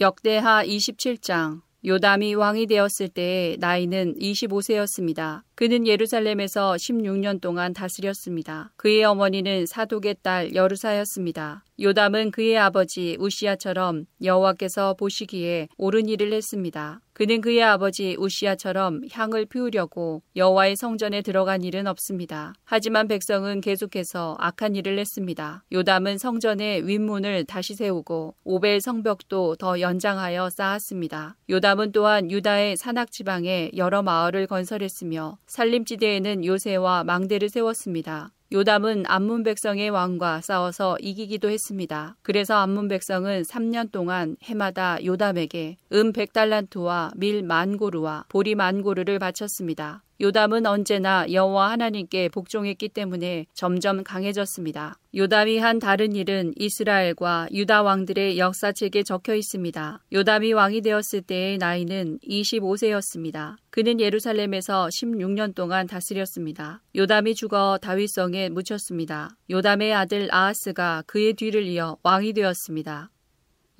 역대하 27장 요담이 왕이 되었을 때의 나이는 25세였습니다. 그는 예루살렘에서 16년 동안 다스렸습니다. 그의 어머니는 사독의 딸 여루사였습니다. 요담은 그의 아버지 우시아처럼 여호와께서 보시기에 옳은 일을 했습니다. 그는 그의 아버지 우시아처럼 향을 피우려고 여호와의 성전에 들어간 일은 없습니다. 하지만 백성은 계속해서 악한 일을 했습니다. 요담은 성전의 윗문을 다시 세우고 오벨 성벽도 더 연장하여 쌓았습니다. 요담은 또한 유다의 산악 지방에 여러 마을을 건설했으며 산림지대에는 요새와 망대를 세웠습니다. 요담은 암문 백성의 왕과 싸워서 이기기도 했습니다. 그래서 암문 백성은 3년 동안 해마다 요담에게 은 100달란트와 밀 만고르와 보리 만고르를 바쳤습니다. 요담은 언제나 여호와 하나님께 복종했기 때문에 점점 강해졌습니다. 요담이 한 다른 일은 이스라엘과 유다 왕들의 역사책에 적혀 있습니다. 요담이 왕이 되었을 때의 나이는 25세였습니다. 그는 예루살렘에서 16년 동안 다스렸습니다. 요담이 죽어 다윗성에 묻혔습니다. 요담의 아들 아하스가 그의 뒤를 이어 왕이 되었습니다.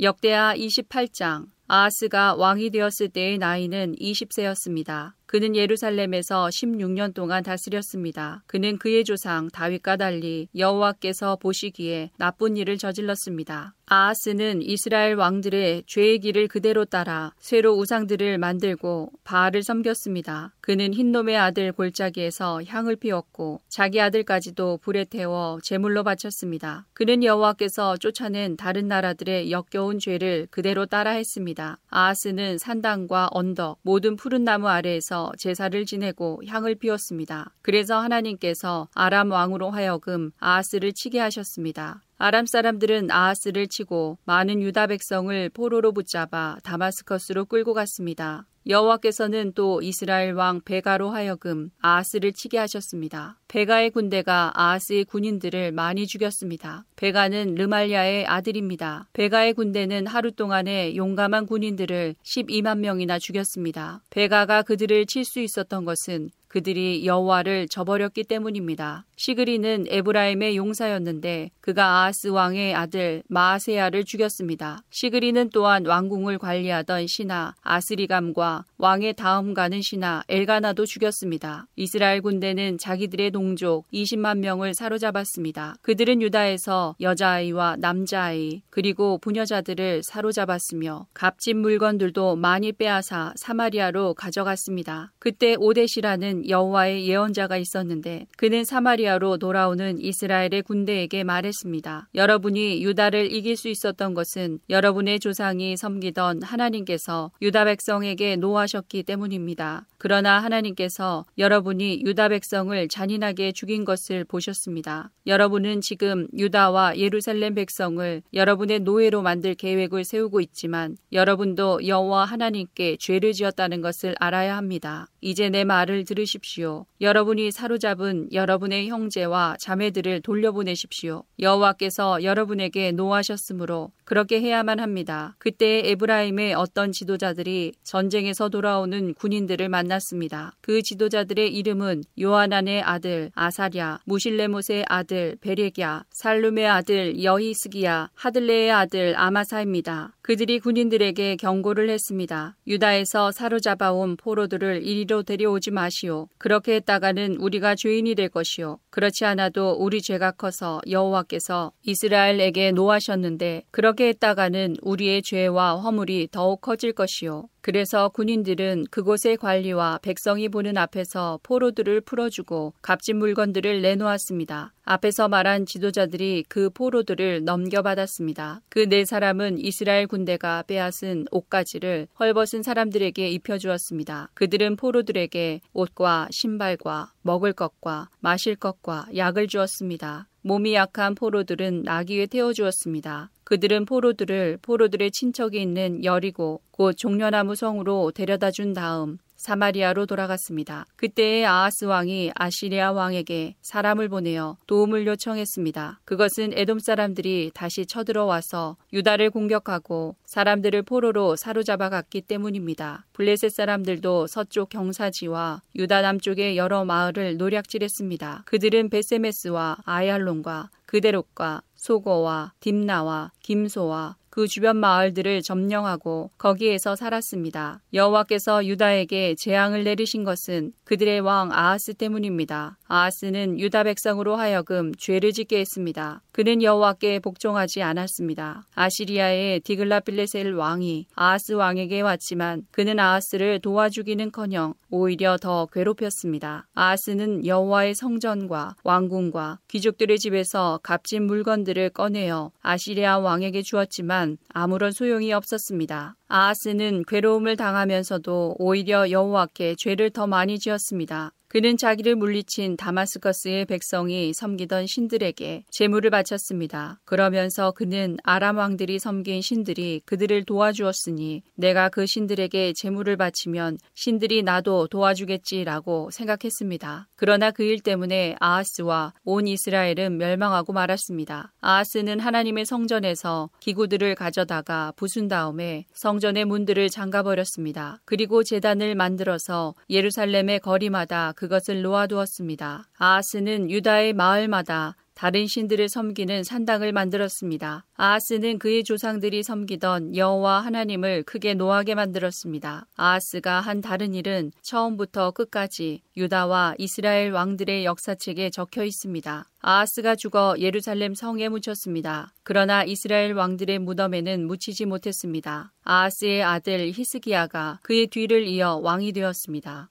역대하 28장 아하스가 왕이 되었을 때의 나이는 20세였습니다. 그는 예루살렘에서 16년 동안 다스렸습니다. 그는 그의 조상 다윗과 달리 여호와께서 보시기에 나쁜 일을 저질렀습니다. 아하스는 이스라엘 왕들의 죄의 길을 그대로 따라 쇠로 우상들을 만들고 바알을 섬겼습니다. 그는 흰놈의 아들 골짜기에서 향을 피웠고 자기 아들까지도 불에 태워 제물로 바쳤습니다. 그는 여호와께서 쫓아낸 다른 나라들의 역겨운 죄를 그대로 따라했습니다. 아하스는 산당과 언덕 모든 푸른 나무 아래에서 제사를 지내고 향을 피웠습니다. 그래서 하나님께서 아람 왕으로 하여금 아하스를 치게 하셨습니다. 아람 사람들은 아하스를 치고 많은 유다 백성을 포로로 붙잡아 다마스커스로 끌고 갔습니다. 여호와께서는 또 이스라엘 왕 베가로 하여금 아하스를 치게 하셨습니다. 베가의 군대가 아하스의 군인들을 많이 죽였습니다. 베가는 르말리야의 아들입니다. 베가의 군대는 하루 동안에 용감한 군인들을 12만 명이나 죽였습니다. 베가가 그들을 칠 수 있었던 것은 그들이 여호와를 저버렸기 때문입니다. 시그리는 에브라임의 용사였는데 그가 아하스 왕의 아들 마아세야를 죽였습니다. 시그리는 또한 왕궁을 관리하던 신하 아스리감과 왕의 다음 가는 신하 엘가나도 죽였습니다. 이스라엘 군대는 자기들의 동족 20만 명을 사로잡았습니다. 그들은 유다에서 여자아이와 남자아이 그리고 부녀자들을 사로잡았으며 값진 물건들도 많이 빼앗아 사마리아로 가져갔습니다. 그때 오데시라는 여호와의 예언자가 있었는데 그는 사마리아로 돌아오는 이스라엘의 군대에게 말했습니다. 여러분이 유다를 이길 수 있었던 것은 여러분의 조상이 섬기던 하나님께서 유다 백성에게 노하셨 기 때문입니다. 그러나 하나님께서 여러분이 유다 백성을 잔인하게 죽인 것을 보셨습니다. 여러분은 지금 유다와 예루살렘 백성을 여러분의 노예로 만들 계획을 세우고 있지만 여러분도 여호와 하나님께 죄를 지었다는 것을 알아야 합니다. 이제 내 말을 들으십시오. 여러분이 사로잡은 여러분의 형제와 자매들을 돌려보내십시오. 여호와께서 여러분에게 노하셨으므로 그렇게 해야만 합니다. 그때 에브라임의 어떤 지도자들이 전쟁에서 돌아오는 군인들을 만났습니다. 그 지도자들의 이름은 요하난의 아들 아사랴, 무실레못의 아들 베레기야, 살룸의 아들 여히스기야, 하들레의 아들 아마사입니다. 그들이 군인들에게 경고를 했습니다. 유다에서 사로잡아온 포로들을 이리로 데려오지 마시오. 그렇게 했다가는 우리가 죄인이 될 것이오. 그렇지 않아도 우리 죄가 커서 여호와께서 이스라엘에게 노하셨는데 그렇게 했다가는 우리의 죄와 허물이 더욱 커질 것이오. 그래서 군인들은 그곳의 관리와 백성이 보는 앞에서 포로들을 풀어주고 값진 물건들을 내놓았습니다. 앞에서 말한 지도자들이 그 포로들을 넘겨받았습니다. 그 네 사람은 이스라엘 군대가 빼앗은 옷가지를 헐벗은 사람들에게 입혀주었습니다. 그들은 포로들에게 옷과 신발과 먹을 것과 마실 것과 약을 주었습니다. 몸이 약한 포로들은 나귀에 태워주었습니다. 그들은 포로들을 포로들의 친척이 있는 여리고 곧 종려나무 성으로 데려다 준 다음 사마리아로 돌아갔습니다. 그때의 아하스 왕이 아시리아 왕에게 사람을 보내어 도움을 요청했습니다. 그것은 에돔 사람들이 다시 쳐들어와서 유다를 공격하고 사람들을 포로로 사로잡아 갔기 때문입니다. 블레셋 사람들도 서쪽 경사지와 유다 남쪽의 여러 마을을 노략질했습니다. 그들은 벧세메스와 아얄론과 그대롯과 소고와 딤나와 김소와 그 주변 마을들을 점령하고 거기에서 살았습니다. 여호와께서 유다에게 재앙을 내리신 것은 그들의 왕 아하스 때문입니다. 아하스는 유다 백성으로 하여금 죄를 짓게 했습니다. 그는 여호와께 복종하지 않았습니다. 아시리아의 디글라빌레셀 왕이 아하스 왕에게 왔지만 그는 아하스를 도와주기는커녕 오히려 더 괴롭혔습니다. 아하스는 여호와의 성전과 왕궁과 귀족들의 집에서 값진 물건들을 꺼내어 아시리아 왕에게 주었지만 아무런 소용이 없었습니다. 아하스는 괴로움을 당하면서도 오히려 여호와께 죄를 더 많이 지었습니다. 그는 자기를 물리친 다마스커스의 백성이 섬기던 신들에게 재물을 바쳤습니다. 그러면서 그는 아람 왕들이 섬긴 신들이 그들을 도와주었으니 내가 그 신들에게 재물을 바치면 신들이 나도 도와주겠지라고 생각했습니다. 그러나 그 일 때문에 아하스와 온 이스라엘은 멸망하고 말았습니다. 아하스는 하나님의 성전에서 기구들을 가져다가 부순 다음에 성전의 문들을 잠가버렸습니다. 그리고 재단을 만들어서 예루살렘의 거리마다 그 것을 놓아두었습니다. 아하스는 유다의 마을마다 다른 신들을 섬기는 산당을 만들었습니다. 아하스는 그의 조상들이 섬기던 여호와 하나님을 크게 노하게 만들었습니다. 아하스가 한 다른 일은 처음부터 끝까지 유다와 이스라엘 왕들의 역사책에 적혀 있습니다. 아하스가 죽어 예루살렘 성에 묻혔습니다. 그러나 이스라엘 왕들의 무덤에는 묻히지 못했습니다. 아하스의 아들 히스기야가 그의 뒤를 이어 왕이 되었습니다.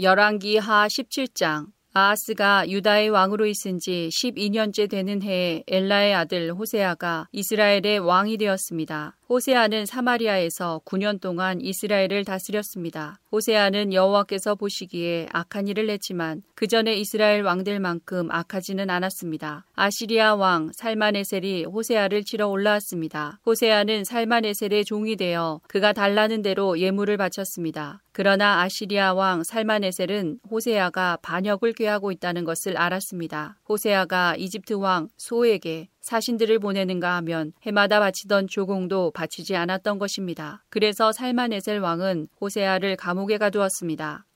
열왕기 하 17장 아하스가 유다의 왕으로 있은 지 12년째 되는 해에 엘라의 아들 호세아가 이스라엘의 왕이 되었습니다. 호세아는 사마리아에서 9년 동안 이스라엘을 다스렸습니다. 호세아는 여호와께서 보시기에 악한 일을 했지만 그 전에 이스라엘 왕들만큼 악하지는 않았습니다. 아시리아 왕 살마네셀이 호세아를 치러 올라왔습니다. 호세아는 살마네셀의 종이 되어 그가 달라는 대로 예물을 바쳤습니다. 그러나 아시리아 왕 살마네셀은 호세아가 반역을 꾀하고 있다는 것을 알았습니다. 호세아가 이집트 왕 소에게 사신들을 보내는가 하면 해마다 바치던 조공도 바치지 않았던 것입니다. 그래서 살마네셀 왕은 호세아를 감옥에 가두었습니다.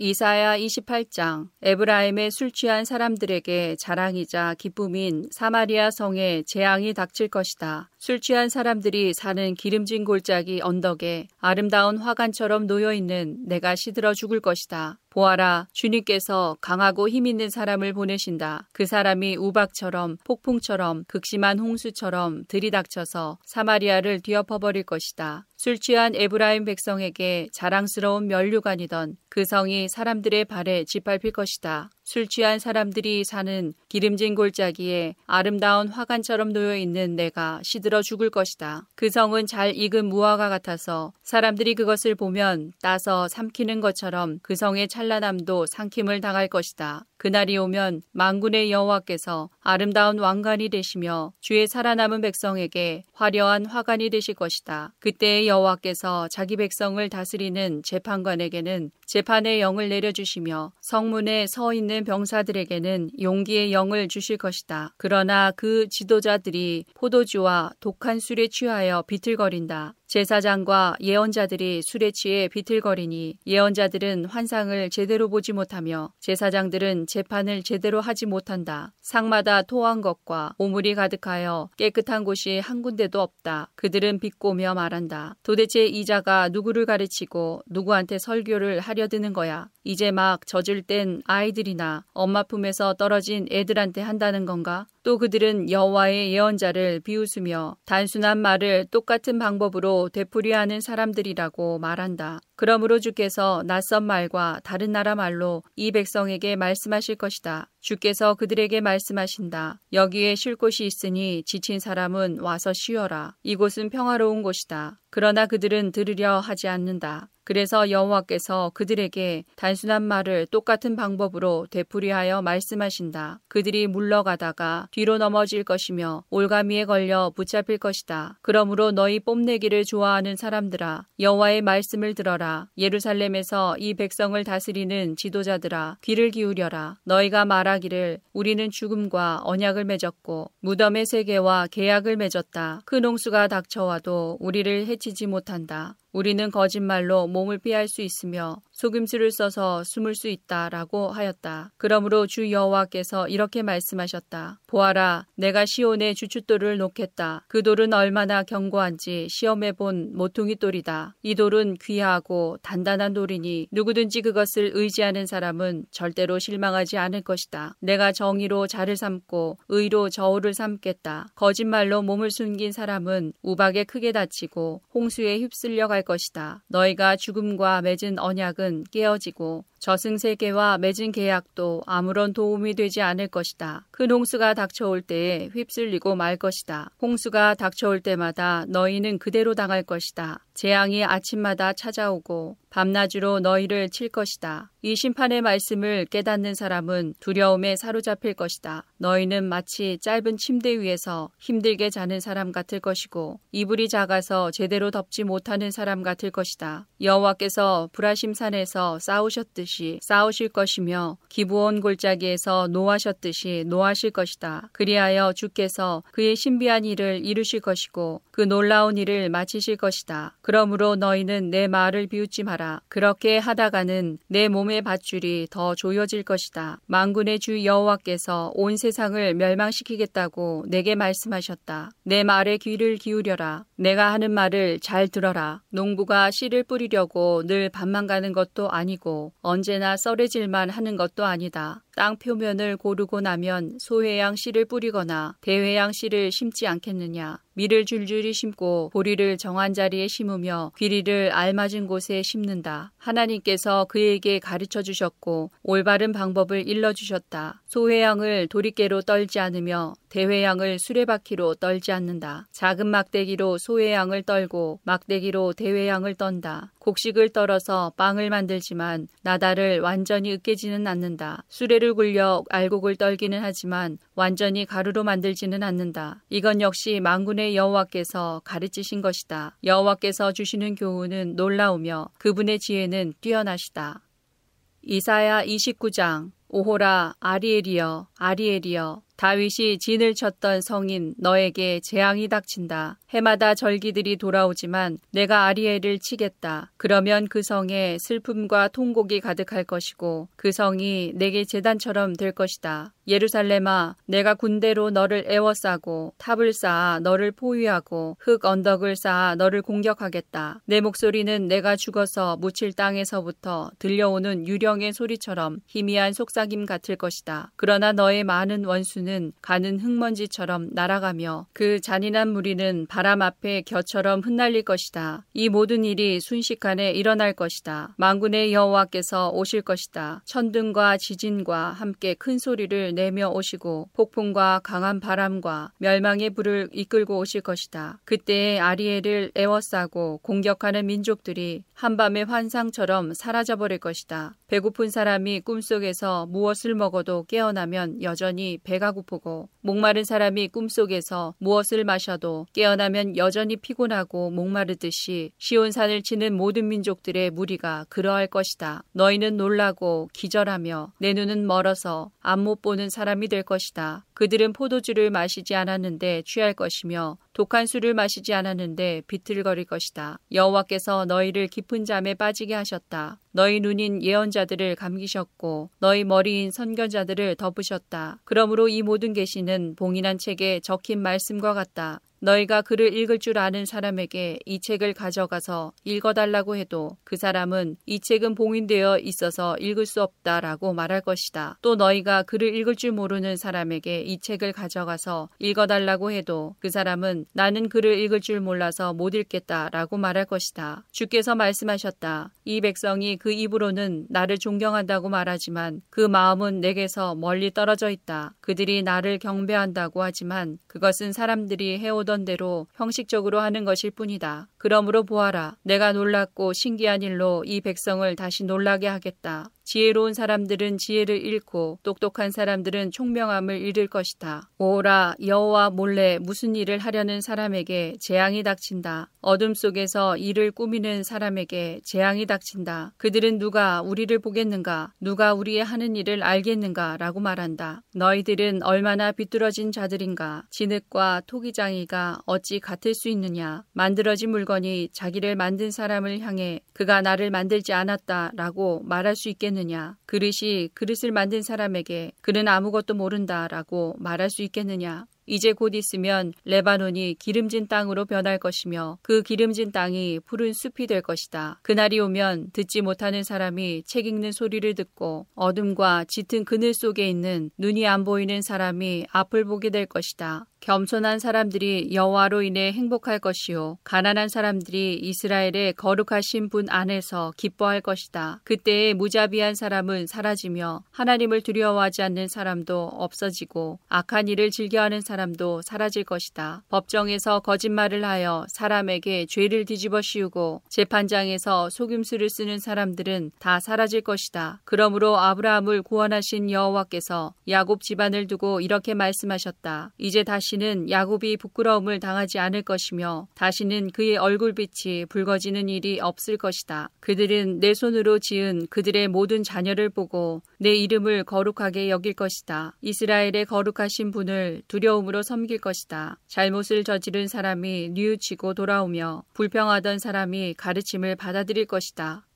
이사야 28장 에브라임의 술 취한 사람들에게 자랑이자 기쁨인 사마리아 성에 재앙이 닥칠 것이다. 술 취한 사람들이 사는 기름진 골짜기 언덕에 아름다운 화관처럼 놓여 있는 내가 시들어 죽을 것이다. 보아라, 주님께서 강하고 힘 있는 사람을 보내신다. 그 사람이 우박처럼 폭풍처럼 극심한 홍수처럼 들이닥쳐서 사마리아를 뒤엎어버릴 것이다. 술 취한 에브라임 백성에게 자랑스러운 면류관이던 그 성이 사람들의 발에 짓밟힐 것이다. 술 취한 사람들이 사는 기름진 골짜기에 아름다운 화관처럼 놓여 있는 내가 시들어 죽을 것이다. 그 성은 잘 익은 무화과 같아서 사람들이 그것을 보면 따서 삼키는 것처럼 그 성의 찬란함도 삼킴을 당할 것이다. 그날이 오면 망군의 여호와께서 아름다운 왕관이 되시며 주의 살아남은 백성에게 화려한 화관이 되실 것이다. 그때 여호와께서 자기 백성을 다스리는 재판관에게는 재판의 영을 내려주시며 성문에 서 있는 병사들에게는 용기의 영을 주실 것이다. 그러나 그 지도자들이 포도주와 독한 술에 취하여 비틀거린다. 제사장과 예언자들이 술에 취해 비틀거리니 예언자들은 환상을 제대로 보지 못하며 제사장들은 재판을 제대로 하지 못한다. 상마다 토한 것과 오물이 가득하여 깨끗한 곳이 한 군데도 없다. 그들은 비꼬며 말한다. 도대체 이자가 누구를 가르치고 누구한테 설교를 하려 드는 거야. 이제 막 젖을 땐 아이들이나 엄마 품에서 떨어진 애들한테 한다는 건가? 또 그들은 여호와의 예언자를 비웃으며 단순한 말을 똑같은 방법으로 되풀이하는 사람들이라고 말한다. 그러므로 주께서 낯선 말과 다른 나라 말로 이 백성에게 말씀하실 것이다. 주께서 그들에게 말씀하신다. 여기에 쉴 곳이 있으니 지친 사람은 와서 쉬어라. 이곳은 평화로운 곳이다. 그러나 그들은 들으려 하지 않는다. 그래서 여호와께서 그들에게 단순한 말을 똑같은 방법으로 되풀이하여 말씀하신다. 그들이 물러가다가 뒤로 넘어질 것이며 올가미에 걸려 붙잡힐 것이다. 그러므로 너희 뽐내기를 좋아하는 사람들아 여호와의 말씀을 들어라. 예루살렘에서 이 백성을 다스리는 지도자들아 귀를 기울여라. 너희가 말하기를 우리는 죽음과 언약을 맺었고 무덤의 세계와 계약을 맺었다. 큰 홍수가 닥쳐와도 우리를 해치지 못한다. 우리는 거짓말로 몸을 피할 수 있으며 속임수를 써서 숨을 수 있다라고 하였다. 그러므로 주 여호와께서 이렇게 말씀하셨다. 보아라, 내가 시온에 주춧돌을 놓겠다. 그 돌은 얼마나 견고한지 시험해 본 모퉁이 돌이다. 이 돌은 귀하고 단단한 돌이니 누구든지 그것을 의지하는 사람은 절대로 실망하지 않을 것이다. 내가 정의로 자를 삼고 의로 저울을 삼겠다. 거짓말로 몸을 숨긴 사람은 우박에 크게 다치고 홍수에 휩쓸려 갈 것이다. 너희가 죽음과 맺은 언약은 깨어지고 저승세계와 맺은 계약도 아무런 도움이 되지 않을 것이다. 큰 홍수가 닥쳐올 때에 휩쓸리고 말 것이다. 홍수가 닥쳐올 때마다 너희는 그대로 당할 것이다. 재앙이 아침마다 찾아오고 밤낮으로 너희를 칠 것이다. 이 심판의 말씀을 깨닫는 사람은 두려움에 사로잡힐 것이다. 너희는 마치 짧은 침대 위에서 힘들게 자는 사람 같을 것이고 이불이 작아서 제대로 덮지 못하는 사람 같을 것이다. 여호와께서 브라심 산에서 싸우셨듯이 싸우실 것이며 기부온 골짜기에서 노하셨듯이 노하실 것이다. 그리하여 주께서 그의 신비한 일을 이루실 것이고 그 놀라운 일을 마치실 것이다. 그러므로 너희는 내 말을 비웃지 마라. 그렇게 하다가는 내 몸의 밧줄이 더 조여질 것이다. 만군의 주 여호와께서 온 세상을 멸망시키겠다고 내게 말씀하셨다. 내 말에 귀를 기울여라. 내가 하는 말을 잘 들어라. 농부가 씨를 뿌리려고 늘 밤만 가는 것도 아니고 언제나 썰해질만 하는 것도 아니다. 땅 표면을 고르고 나면 소회양 씨를 뿌리거나 대회양 씨를 심지 않겠느냐. 밀을 줄줄이 심고 보리를 정한 자리에 심으며 귀리를 알맞은 곳에 심는다. 하나님께서 그에게 가르쳐 주셨고 올바른 방법을 일러 주셨다. 소회양을 도리깨로 떨지 않으며 대회양을 수레바퀴로 떨지 않는다. 작은 막대기로 소회양을 떨고 막대기로 대회양을 떤다. 곡식을 떨어서 빵을 만들지만 나달을 완전히 으깨지는 않는다. 수레를 굴려 알곡을 떨기는 하지만 완전히 가루로 만들지는 않는다. 이건 역시 망군의 여호와께서 가르치신 것이다. 여호와께서 주시는 교훈은 놀라우며 그분의 지혜는 뛰어나시다. 이사야 29장 오호라 아리엘이여 아리엘이여 다윗이 진을 쳤던 성인 너에게 재앙이 닥친다. 해마다 절기들이 돌아오지만 내가 아리엘을 치겠다. 그러면 그 성에 슬픔과 통곡이 가득할 것이고 그 성이 내게 재단처럼 될 것이다. 예루살렘아, 내가 군대로 너를 애워싸고 탑을 쌓아 너를 포위하고 흙 언덕을 쌓아 너를 공격하겠다. 내 목소리는 내가 죽어서 묻힐 땅에서부터 들려오는 유령의 소리처럼 희미한 속삭임 같을 것이다. 그러나 너의 많은 원수는 가는 흙먼지처럼 날아가며 그 잔인한 무리는 바람 앞에 겨처럼 흩날릴 것이다. 이 모든 일이 순식간에 일어날 것이다. 망군의 여호와께서 오실 것이다. 천둥과 지진과 함께 큰 소리를 내며 오시고 폭풍과 강한 바람과 멸망의 불을 이끌고 오실 것이다. 그때에 아리엘을 애워싸고 공격하는 민족들이 한밤의 환상처럼 사라져버릴 것이다. 배고픈 사람이 꿈속에서 무엇을 먹어도 깨어나면 여전히 배가 고프고 목마른 사람이 꿈속에서 무엇을 마셔도 깨어나면 여전히 피곤하고 목마르듯이 시온산을 치는 모든 민족들의 무리가 그러할 것이다. 너희는 놀라고 기절하며 내 눈은 멀어서 안 못 보는 사람이 될 것이다. 그들은 포도주를 마시지 않았는데 취할 것이며 독한 술을 마시지 않았는데 비틀거릴 것이다. 여호와께서 너희를 깊은 잠에 빠지게 하셨다. 너희 눈인 예언자들을 감기셨고 너희 머리인 선견자들을 덮으셨다. 그러므로 이 모든 계시는 봉인한 책에 적힌 말씀과 같다. 너희가 글을 읽을 줄 아는 사람에게 이 책을 가져가서 읽어달라고 해도 그 사람은 이 책은 봉인되어 있어서 읽을 수 없다라고 말할 것이다. 또 너희가 글을 읽을 줄 모르는 사람에게 이 책을 가져가서 읽어달라고 해도 그 사람은 나는 글을 읽을 줄 몰라서 못 읽겠다라고 말할 것이다. 주께서 말씀하셨다. 이 백성이 그 입으로는 나를 존경한다고 말하지만 그 마음은 내게서 멀리 떨어져 있다. 그들이 나를 경배한다고 하지만 그것은 사람들이 해오 보던 대로 형식적으로 하는 것일 뿐이다. 그러므로 보아라. 내가 놀랍고 신기한 일로 이 백성을 다시 놀라게 하겠다. 지혜로운 사람들은 지혜를 잃고 똑똑한 사람들은 총명함을 잃을 것이다. 오라 여호와 몰래 무슨 일을 하려는 사람에게 재앙이 닥친다. 어둠 속에서 일을 꾸미는 사람에게 재앙이 닥친다. 그들은 누가 우리를 보겠는가? 누가 우리의 하는 일을 알겠는가? 라고 말한다. 너희들은 얼마나 비뚤어진 자들인가? 진흙과 토기장이가 어찌 같을 수 있느냐? 만들어진 물건이 자기를 만든 사람을 향해 그가 나를 만들지 않았다 라고 말할 수 있겠느냐? 있겠느냐? 그릇이 그릇을 만든 사람에게 그는 아무것도 모른다라고 말할 수 있겠느냐? 이제 곧 있으면 레바논이 기름진 땅으로 변할 것이며 그 기름진 땅이 푸른 숲이 될 것이다. 그날이 오면 듣지 못하는 사람이 책 읽는 소리를 듣고 어둠과 짙은 그늘 속에 있는 눈이 안 보이는 사람이 앞을 보게 될 것이다. 겸손한 사람들이 여호와로 인해 행복할 것이요 가난한 사람들이 이스라엘의 거룩하신 분 안에서 기뻐할 것이다. 그때에 무자비한 사람은 사라지며 하나님을 두려워하지 않는 사람도 없어지고 악한 일을 즐겨하는 사람 사람도 사라질 것이다. 법정에서 거짓말을 하여 사람에게 죄를 뒤집어 씌우고 재판장에서 속임수를 쓰는 사람들은 다 사라질 것이다. 그러므로 아브라함을 구원하신 여호와께서 야곱 집안을 두고 이렇게 말씀하셨다. 이제 다시는 야곱이 부끄러움을 당하지 않을 것이며 다시는 그의 얼굴빛이 붉어지는 일이 없을 것이다. 그들은 내 손으로 지은 그들의 모든 자녀를 보고 내 이름을 거룩하게 여길 것이다. 이스라엘의 거룩하신 분을 두려움 으로 섬길 것이다. 잘못을 저지른 사람이 뉘우치고 돌아오며 불평하던 사람이 가르침을 받아들일 것이다.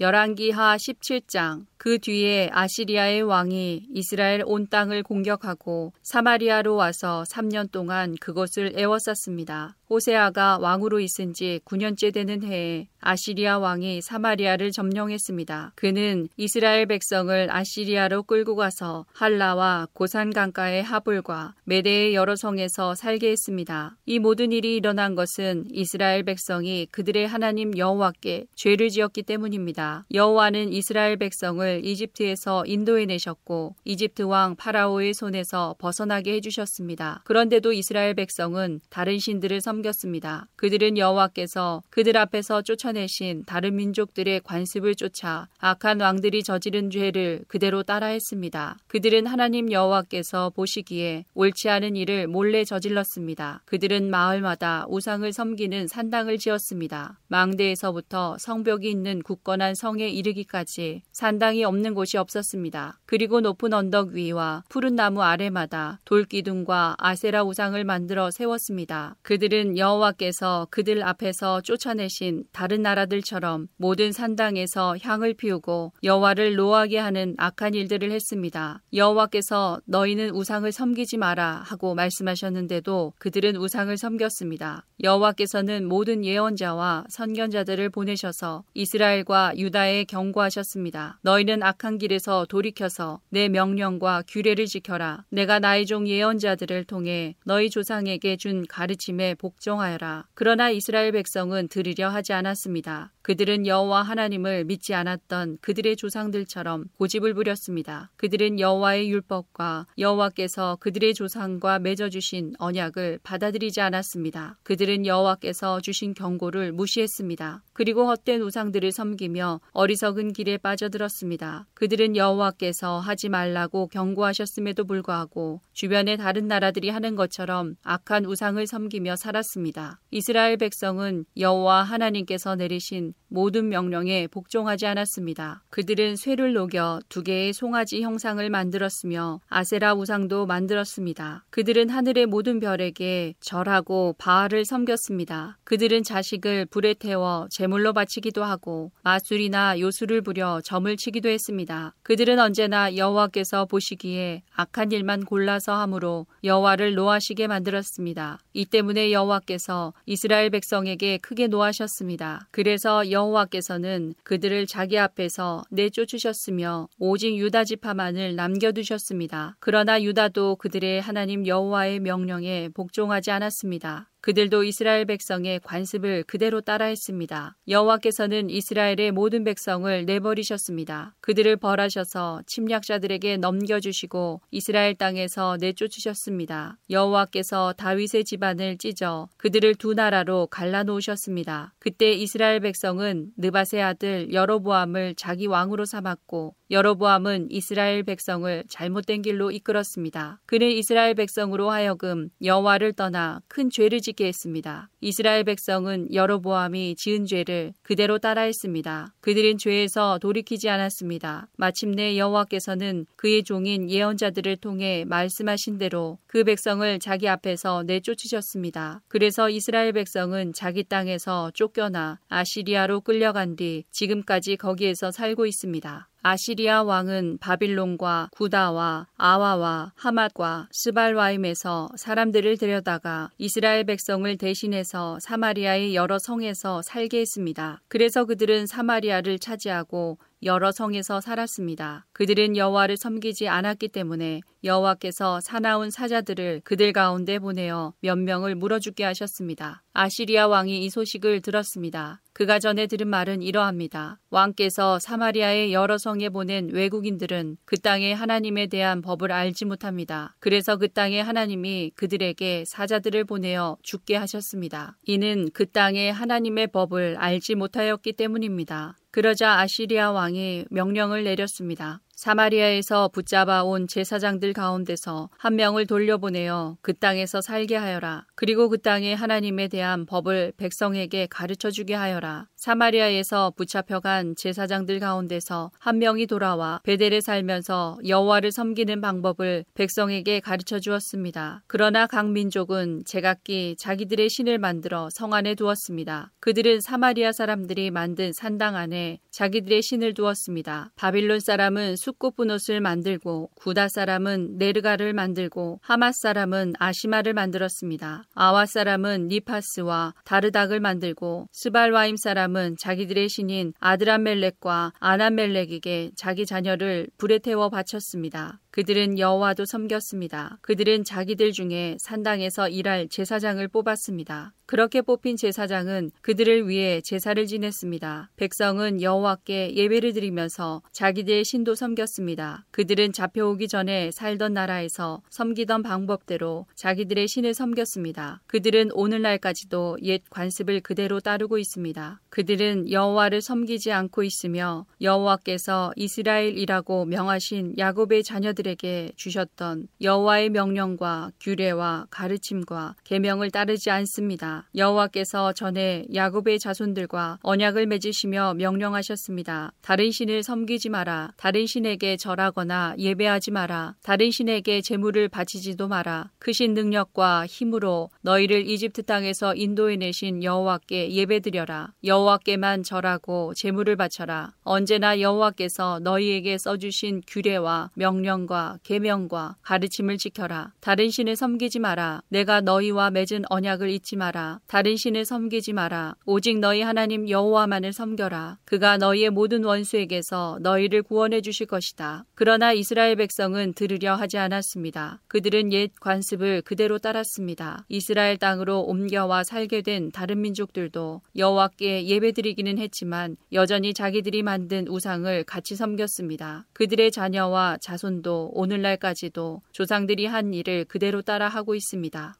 열왕기하 17장 그 뒤에 아시리아의 왕이 이스라엘 온 땅을 공격하고 사마리아로 와서 3년 동안 그곳을 에워쌌습니다. 호세아가 왕으로 있은 지 9년째 되는 해에 아시리아 왕이 사마리아를 점령했습니다. 그는 이스라엘 백성을 아시리아로 끌고 가서 할라와 고산 강가의 하불과 메대의 여러 성에서 살게 했습니다. 이 모든 일이 일어난 것은 이스라엘 백성이 그들의 하나님 여호와께 죄를 지었기 때문입니다. 여호와는 이스라엘 백성을 백성을 이집트에서 인도해 내셨고 이집트 왕 파라오의 손에서 벗어나게 해주셨습니다. 그런데도 이스라엘 백성은 다른 신들을 섬겼습니다. 그들은 여호와께서 그들 앞에서 쫓아내신 다른 민족들의 관습을 쫓아 악한 왕들이 저지른 죄를 그대로 따라했습니다. 그들은 하나님 여호와께서 보시기에 옳지 않은 일을 몰래 저질렀습니다. 그들은 마을마다 우상을 섬기는 산당을 지었습니다. 망대에서부터 성벽이 있는 굳건한 성에 이르기까지 산당이 우상이 없는 곳이 없었습니다. 그리고 높은 언덕 위와 푸른 나무 아래마다 돌기둥과 아세라 우상을 만들어 세웠습니다. 그들은 여호와께서 그들 앞에서 쫓아내신 다른 나라들처럼 모든 산당에서 향을 피우고 여호와를 노하게 하는 악한 일들을 했습니다. 여호와께서 너희는 우상을 섬기지 마라 하고 말씀하셨는데도 그들은 우상을 섬겼습니다. 여호와께서는 모든 예언자와 선견자들을 보내셔서 이스라엘과 유다에 경고하셨습니다. 너희는 너희는 악한 길에서 돌이켜서 내 명령과 규례를 지켜라. 내가 나의 종 예언자들을 통해 너희 조상에게 준 가르침에 복종하여라. 그러나 이스라엘 백성은 들으려 하지 않았습니다. 그들은 여호와 하나님을 믿지 않았던 그들의 조상들처럼 고집을 부렸습니다. 그들은 여호와의 율법과 여호와께서 그들의 조상과 맺어 주신 언약을 받아들이지 않았습니다. 그들은 여호와께서 주신 경고를 무시했습니다. 그리고 헛된 우상들을 섬기며 어리석은 길에 빠져들었습니다. 그들은 여호와께서 하지 말라고 경고하셨음에도 불구하고 주변의 다른 나라들이 하는 것처럼 악한 우상을 섬기며 살았습니다. 이스라엘 백성은 여호와 하나님께서 내리신 모든 명령에 복종하지 않았습니다. 그들은 쇠를 녹여 두 개의 송아지 형상을 만들었으며 아세라 우상도 만들었습니다. 그들은 하늘의 모든 별에게 절하고 바알을 섬겼습니다. 그들은 자식을 불에 태워 제물로 바치기도 하고 마술이나 요술을 부려 점을 치기도 했습니다. 그들은 언제나 여호와께서 보시기에 악한 일만 골라서 함으로 여호와를 노하시게 만들었습니다. 이 때문에 여호와께서 이스라엘 백성에게 크게 노하셨습니다. 그래서 여호와께서는 그들을 자기 앞에서 내쫓으셨으며 오직 유다 지파만을 남겨두셨습니다. 그러나 유다도 그들의 하나님 여호와의 명령에 복종하지 않았습니다. 그들도 이스라엘 백성의 관습을 그대로 따라했습니다. 여호와께서는 이스라엘의 모든 백성을 내버리셨습니다. 그들을 벌하셔서 침략자들에게 넘겨주시고 이스라엘 땅에서 내쫓으셨습니다. 여호와께서 다윗의 집안을 찢어 그들을 두 나라로 갈라놓으셨습니다. 그때 이스라엘 백성은 느바세 아들 여로보암을 자기 왕으로 삼았고 여로보암은 이스라엘 백성을 잘못된 길로 이끌었습니다. 그는 이스라엘 백성으로 하여금 여호와를 떠나 큰 죄를 짓게 했습니다. 이스라엘 백성은 여로보암이 지은 죄를 그대로 따라했습니다. 그들은 죄에서 돌이키지 않았습니다. 마침내 여호와께서는 그의 종인 예언자들을 통해 말씀하신 대로 그 백성을 자기 앞에서 내쫓으셨습니다. 그래서 이스라엘 백성은 자기 땅에서 쫓겨나 아시리아로 끌려간 뒤 지금까지 거기에서 살고 있습니다. 아시리아 왕은 바빌론과 구다와 아와와 하맛과 스발와임에서 사람들을 데려다가 이스라엘 백성을 대신해서 사마리아의 여러 성에서 살게 했습니다. 그래서 그들은 사마리아를 차지하고 여러 성에서 살았습니다. 그들은 여호와를 섬기지 않았기 때문에 여호와께서 사나운 사자들을 그들 가운데 보내어 몇 명을 물어 죽게 하셨습니다. 아시리아 왕이 이 소식을 들었습니다. 그가 전에 들은 말은 이러합니다. 왕께서 사마리아의 여러 성에 보낸 외국인들은 그 땅의 하나님에 대한 법을 알지 못합니다. 그래서 그 땅의 하나님이 그들에게 사자들을 보내어 죽게 하셨습니다. 이는 그 땅의 하나님의 법을 알지 못하였기 때문입니다. 그러자 아시리아 왕이 명령을 내렸습니다. 사마리아에서 붙잡아 온 제사장들 가운데서 한 명을 돌려보내어 그 땅에서 살게 하여라. 그리고 그 땅의 하나님에 대한 법을 백성에게 가르쳐 주게 하여라. 사마리아에서 붙잡혀간 제사장들 가운데서 한 명이 돌아와 베델에 살면서 여호와를 섬기는 방법을 백성에게 가르쳐 주었습니다. 그러나 각 민족은 제각기 자기들의 신을 만들어 성 안에 두었습니다. 그들은 사마리아 사람들이 만든 산당 안에 자기들의 신을 두었습니다. 바빌론 사람은 숫꽃분옷을 만들고 구다 사람은 네르가를 만들고 하맛 사람은 아시마를 만들었습니다. 아와 사람은 니파스와 다르닥을 만들고 스발와임 사람은 자기들의 신인 아드람멜렉과 아나멜렉에게 자기 자녀를 불에 태워 바쳤습니다. 그들은 여호와도 섬겼습니다. 그들은 자기들 중에 산당에서 일할 제사장을 뽑았습니다. 그렇게 뽑힌 제사장은 그들을 위해 제사를 지냈습니다. 백성은 여호와께 예배를 드리면서 자기들의 신도 섬겼습니다. 그들은 잡혀오기 전에 살던 나라에서 섬기던 방법대로 자기들의 신을 섬겼습니다. 그들은 오늘날까지도 옛 관습을 그대로 따르고 있습니다. 그들은 여호와를 섬기지 않고 있으며 여호와께서 이스라엘이라고 명하신 야곱의 자녀들 에게 주셨던 여호와의 명령과 규례와 가르침과 계명을 따르지 않습니다. 여호와께서 전에 야곱의 자손들과 언약을 맺으시며 명령하셨습니다. 다른 신을 섬기지 마라. 다른 신에게 절하거나 예배하지 마라. 다른 신에게 제물을 바치지도 마라. 크신 능력과 힘으로 너희를 이집트 땅에서 인도해 내신 여호와께 예배드려라. 여호와께만 절하고 제물을 바쳐라. 언제나 여호와께서 너희에게 써주신 규례와 명령과 명령과 계명과 가르침을 지켜라. 다른 신을 섬기지 마라. 내가 너희와 맺은 언약을 잊지 마라. 다른 신을 섬기지 마라. 오직 너희 하나님 여호와만을 섬겨라. 그가 너희의 모든 원수에게서 너희를 구원해 주실 것이다. 그러나 이스라엘 백성은 들으려 하지 않았습니다. 그들은 옛 관습을 그대로 따랐습니다. 이스라엘 땅으로 옮겨와 살게 된 다른 민족들도 여호와께 예배드리기는 했지만 여전히 자기들이 만든 우상을 같이 섬겼습니다. 그들의 자녀와 자손도 오늘날까지도 조상들이 한 일을 그대로 따라 하고 있습니다.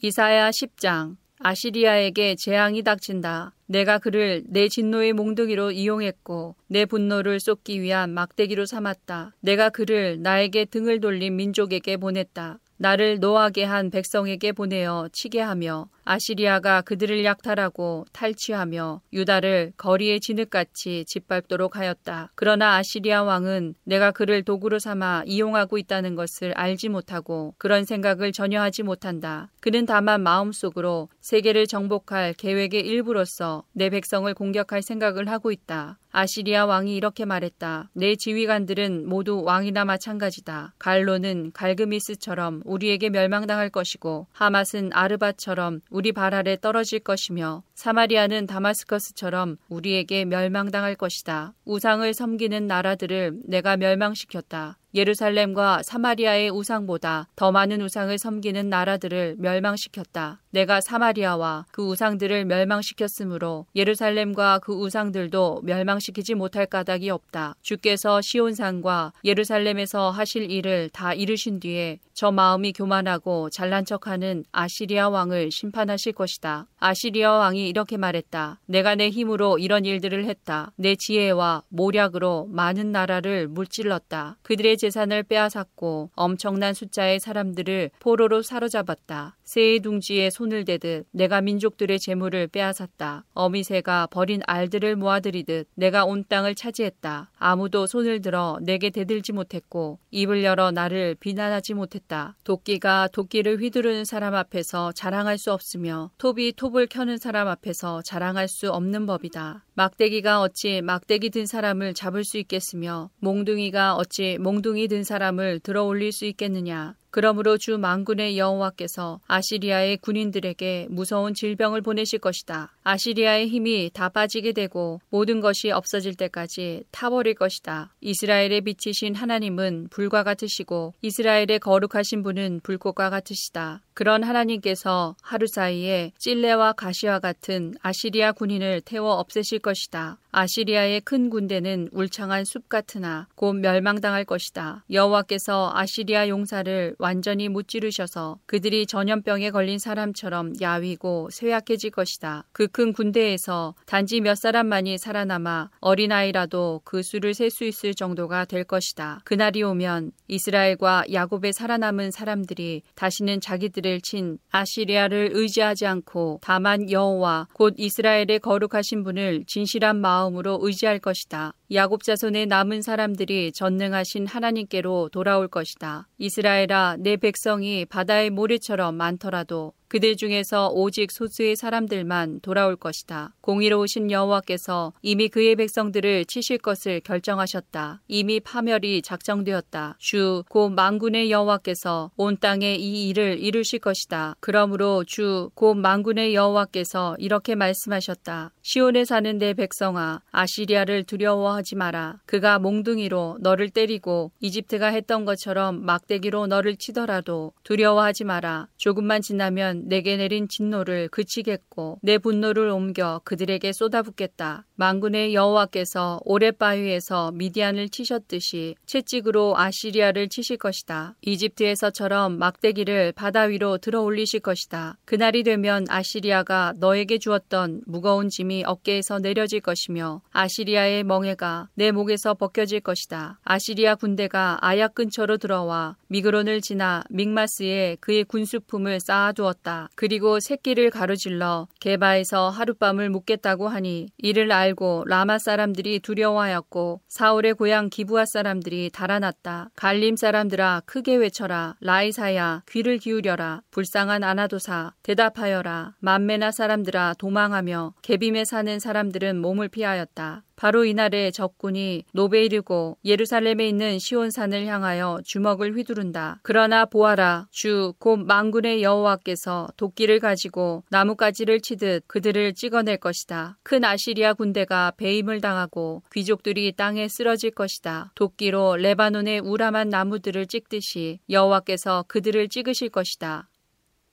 이사야 10장 아시리아에게 재앙이 닥친다. 내가 그를 내 진노의 몽둥이로 이용했고 내 분노를 쏟기 위한 막대기로 삼았다. 내가 그를 나에게 등을 돌린 민족에게 보냈다. 나를 노하게 한 백성에게 보내어 치게 하며 아시리아가 그들을 약탈하고 탈취하며 유다를 거리의 진흙같이 짓밟도록 하였다. 그러나 아시리아 왕은 내가 그를 도구로 삼아 이용하고 있다는 것을 알지 못하고 그런 생각을 전혀 하지 못한다. 그는 다만 마음속으로 세계를 정복할 계획의 일부로서 내 백성을 공격할 생각을 하고 있다. 아시리아 왕이 이렇게 말했다. 내 지휘관들은 모두 왕이나 마찬가지다. 갈로는 갈그미스처럼 우리에게 멸망당할 것이고 하맛은 아르바처럼 우리 발 아래 떨어질 것이며 사마리아는 다마스커스처럼 우리에게 멸망당할 것이다. 우상을 섬기는 나라들을 내가 멸망시켰다. 예루살렘과 사마리아의 우상보다 더 많은 우상을 섬기는 나라들을 멸망시켰다. 내가 사마리아와 그 우상들을 멸망시켰으므로 예루살렘과 그 우상들도 멸망시키지 못할 까닭이 없다. 주께서 시온산과 예루살렘에서 하실 일을 다 이루신 뒤에 저 마음이 교만하고 잘난 척하는 아시리아 왕을 심판하실 것이다. 아시리아 왕이 이렇게 말했다. 내가 내 힘으로 이런 일들을 했다. 내 지혜와 모략으로 많은 나라를 물질렀다. 그들의 재산을 빼앗았고 엄청난 숫자의 사람들을 포로로 사로잡았다. 새의 둥지에 손을 대듯 내가 민족들의 재물을 빼앗았다. 어미새가 버린 알들을 모아들이듯 내가 온 땅을 차지했다. 아무도 손을 들어 내게 대들지 못했고 입을 열어 나를 비난하지 못했다. 도끼가 도끼를 휘두르는 사람 앞에서 자랑할 수 없으며 톱이 톱을 켜는 사람 앞에서 자랑할 수 없는 법이다. 막대기가 어찌 막대기 든 사람을 잡을 수 있겠으며 몽둥이가 어찌 몽둥이 든 사람을 들어 올릴 수 있겠느냐. 그러므로 주 망군의 여호와께서 아시리아의 군인들에게 무서운 질병을 보내실 것이다. 아시리아의 힘이 다 빠지게 되고 모든 것이 없어질 때까지 타버릴 것이다. 이스라엘의 빛이신 하나님은 불과 같으시고 이스라엘의 거룩하신 분은 불꽃과 같으시다. 그런 하나님께서 하루 사이에 찔레와 가시와 같은 아시리아 군인을 태워 없애실 것이다. 아시리아의 큰 군대는 울창한 숲 같으나 곧 멸망당할 것이다. 여호와께서 아시리아 용사를 완전히 무찌르셔서 그들이 전염병에 걸린 사람처럼 야위고 쇠약해질 것이다. 그큰 군대에서 단지 몇 사람만이 살아남아 어린아이라도 그 수를 셀 수 있을 정도가 될 것이다. 그날이 오면 이스라엘과 야곱에 살아남은 사람들이 다시는 자기들을 친 아시리아를 의지하지 않고 다만 여호와 곧 이스라엘의 거룩하신 분을 진실한 마음으로 의지할 것이다. 야곱 자손의 남은 사람들이 전능하신 하나님께로 돌아올 것이다. 이스라엘아, 내 백성이 바다의 모래처럼 많더라도 그들 중에서 오직 소수의 사람들만 돌아올 것이다. 공의로우신 여호와께서 이미 그의 백성들을 치실 것을 결정하셨다. 이미 파멸이 작정되었다. 주, 곧 만군의 여호와께서 온 땅에 이 일을 이루실 것이다. 그러므로 주, 곧 만군의 여호와께서 이렇게 말씀하셨다. 시온에 사는 내 백성아, 아시리아를 두려워하지 마라. 그가 몽둥이로 너를 때리고 이집트가 했던 것처럼 막대기로 너를 치더라도 두려워하지 마라. 조금만 지나면 내게 내린 진노를 그치겠고 내 분노를 옮겨 그들에게 쏟아붓겠다. 망군의 여호와께서 오랫바위에서 미디안을 치셨듯이 채찍으로 아시리아를 치실 것이다. 이집트에서처럼 막대기를 바다 위로 들어 올리실 것이다. 그날이 되면 아시리아가 너에게 주었던 무거운 짐이 어깨에서 내려질 것이며 아시리아의 멍해가 내 목에서 벗겨질 것이다. 아시리아 군대가 아약 근처로 들어와 미그론을 지나 믹마스에 그의 군수품을 쌓아두었다. 그리고 새끼를 가로질러 개바에서 하룻밤을 묵겠다고 하니 이를 알고 라마 사람들이 두려워하였고 사울의 고향 기부아 사람들이 달아났다. 갈림 사람들아 크게 외쳐라. 라이사야 귀를 기울여라. 불쌍한 아나도사 대답하여라. 만메나 사람들아 도망하며 개빔에 사는 사람들은 몸을 피하였다. 바로 이날에 적군이 노베 이르고 예루살렘에 있는 시온산을 향하여 주먹을 휘두른다. 그러나 보아라 주 곧 망군의 여호와께서 도끼를 가지고 나뭇가지를 치듯 그들을 찍어낼 것이다. 큰 아시리아 군대가 배임을 당하고 귀족들이 땅에 쓰러질 것이다. 도끼로 레바논의 우람한 나무들을 찍듯이 여호와께서 그들을 찍으실 것이다.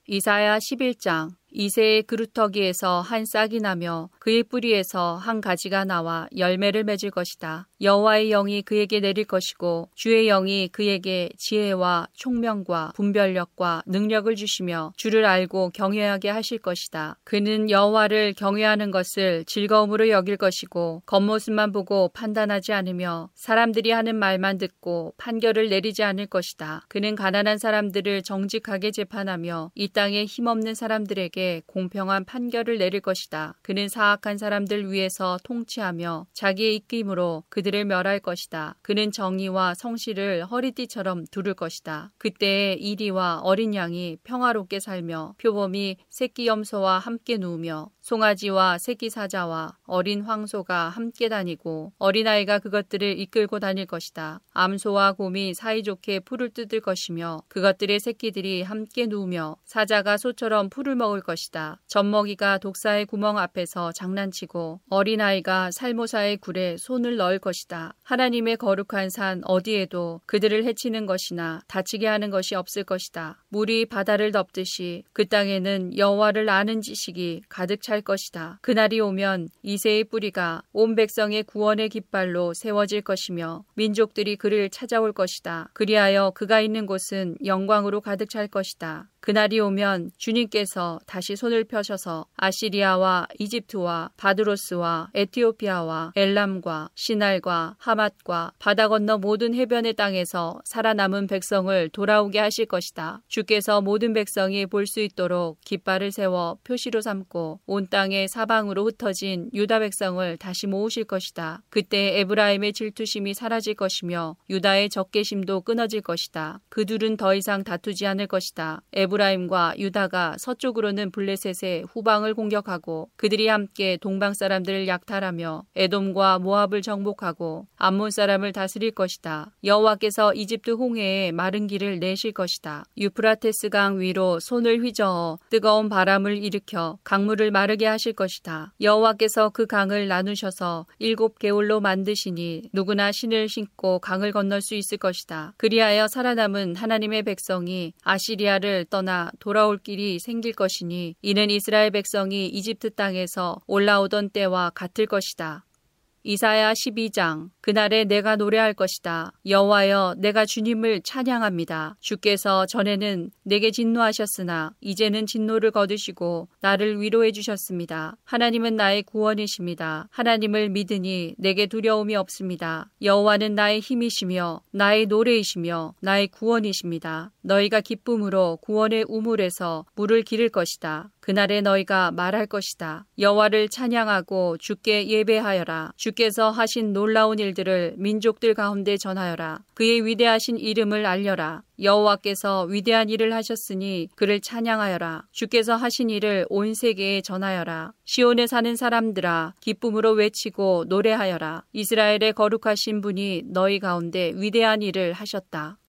이사야 11장 이세의 그루터기에서 한 싹이 나며 그의 뿌리에서 한 가지가 나와 열매를 맺을 것이다. 여호와의 영이 그에게 내릴 것이고 주의 영이 그에게 지혜와 총명과 분별력과 능력을 주시며 주를 알고 경외하게 하실 것이다. 그는 여호와를 경외하는 것을 즐거움으로 여길 것이고 겉모습만 보고 판단하지 않으며 사람들이 하는 말만 듣고 판결을 내리지 않을 것이다. 그는 가난한 사람들을 정직하게 재판하며 이 땅에 힘없는 사람들에게 공평한 판결을 내릴 것이다. 그는 사악한 사람들 위해서 통치하며 자기의 입김으로 그들 을 멸할 것이다. 그는 정의와 성실을 허리띠처럼 두를 것이다. 그때에 이리와 어린 양이 평화롭게 살며 표범이 새끼 염소와 함께 누우며 송아지와 새끼 사자와 어린 황소가 함께 다니고 어린아이가 그것들을 이끌고 다닐 것이다. 암소와 곰이 사이좋게 풀을 뜯을 것이며 그것들의 새끼들이 함께 누우며 사자가 소처럼 풀을 먹을 것이다. 젖먹이가 독사의 구멍 앞에서 장난치고 어린아이가 살모사의 굴에 손을 넣을 것이다. 하나님의 거룩한 산 어디에도 그들을 해치는 것이나 다치게 하는 것이 없을 것이다. 물이 바다를 덮듯이 그 땅에는 여호와를 아는 지식이 가득 찰 것이다. 그날이 오면 이세의 뿌리가 온 백성의 구원의 깃발로 세워질 것이며 민족들이 그를 찾아올 것이다. 그리하여 그가 있는 곳은 영광으로 가득 찰 것이다. 그날이 오면 주님께서 다시 손을 펴셔서 아시리아와 이집트와 바드로스와 에티오피아와 엘람과 시날과 하맛과 바다 건너 모든 해변의 땅에서 살아남은 백성을 돌아오게 하실 것이다. 주께서 모든 백성이 볼 수 있도록 깃발을 세워 표시로 삼고 온 땅의 사방으로 흩어진 유다 백성을 다시 모으실 것이다. 그때 에브라임의 질투심이 사라질 것이며 유다의 적개심도 끊어질 것이다. 그들은 더 이상 다투지 않을 것이다. 에브라임과 유다가 서쪽으로는 블레셋의 후방을 공격하고 그들이 함께 동방 사람들을 약탈하며 에돔과 모압을 정복하고 암몬 사람을 다스릴 것이다. 여호와께서 이집트 홍해에 마른 길을 내실 것이다. 유프라테스 강 위로 손을 휘저어 뜨거운 바람을 일으켜 강물을 마르게 하실 것이다. 여호와께서 그 강을 나누셔서 일곱 개울로 만드시니 누구나 신을 신고 강을 건널 수 있을 것이다. 그리하여 살아남은 하나님의 백성이 아시리아를 떠 떠나 돌아올 길이 생길 것이니 이는 이스라엘 백성이 이집트 땅에서 올라오던 때와 같을 것이다. 이사야 12장 그날에 내가 노래할 것이다. 여호와여 내가 주님을 찬양합니다. 주께서 전에는 내게 진노하셨으나 이제는 진노를 거두시고 나를 위로해 주셨습니다. 하나님은 나의 구원이십니다. 하나님을 믿으니 내게 두려움이 없습니다. 여호와는 나의 힘이시며 나의 노래이시며 나의 구원이십니다. 너희가 기쁨으로 구원의 우물에서 물을 기를 것이다. 그날에 너희가 말할 것이다. 여호와를 찬양하고 주께 예배하여라. 주께서 하신 놀라운 일들을 민족들 가운데 전하여라. 그의 위대하신 이름을 알려라. 여호와께서 위대한 일을 하셨으니 그를 찬양하여라. 주께서 하신 일을 온 세계에 전하여라. 시온에 사는 사람들아 기쁨으로 외치고 노래하여라. 이스라엘의 거룩하신 분이 너희 가운데 위대한 일을 하셨다.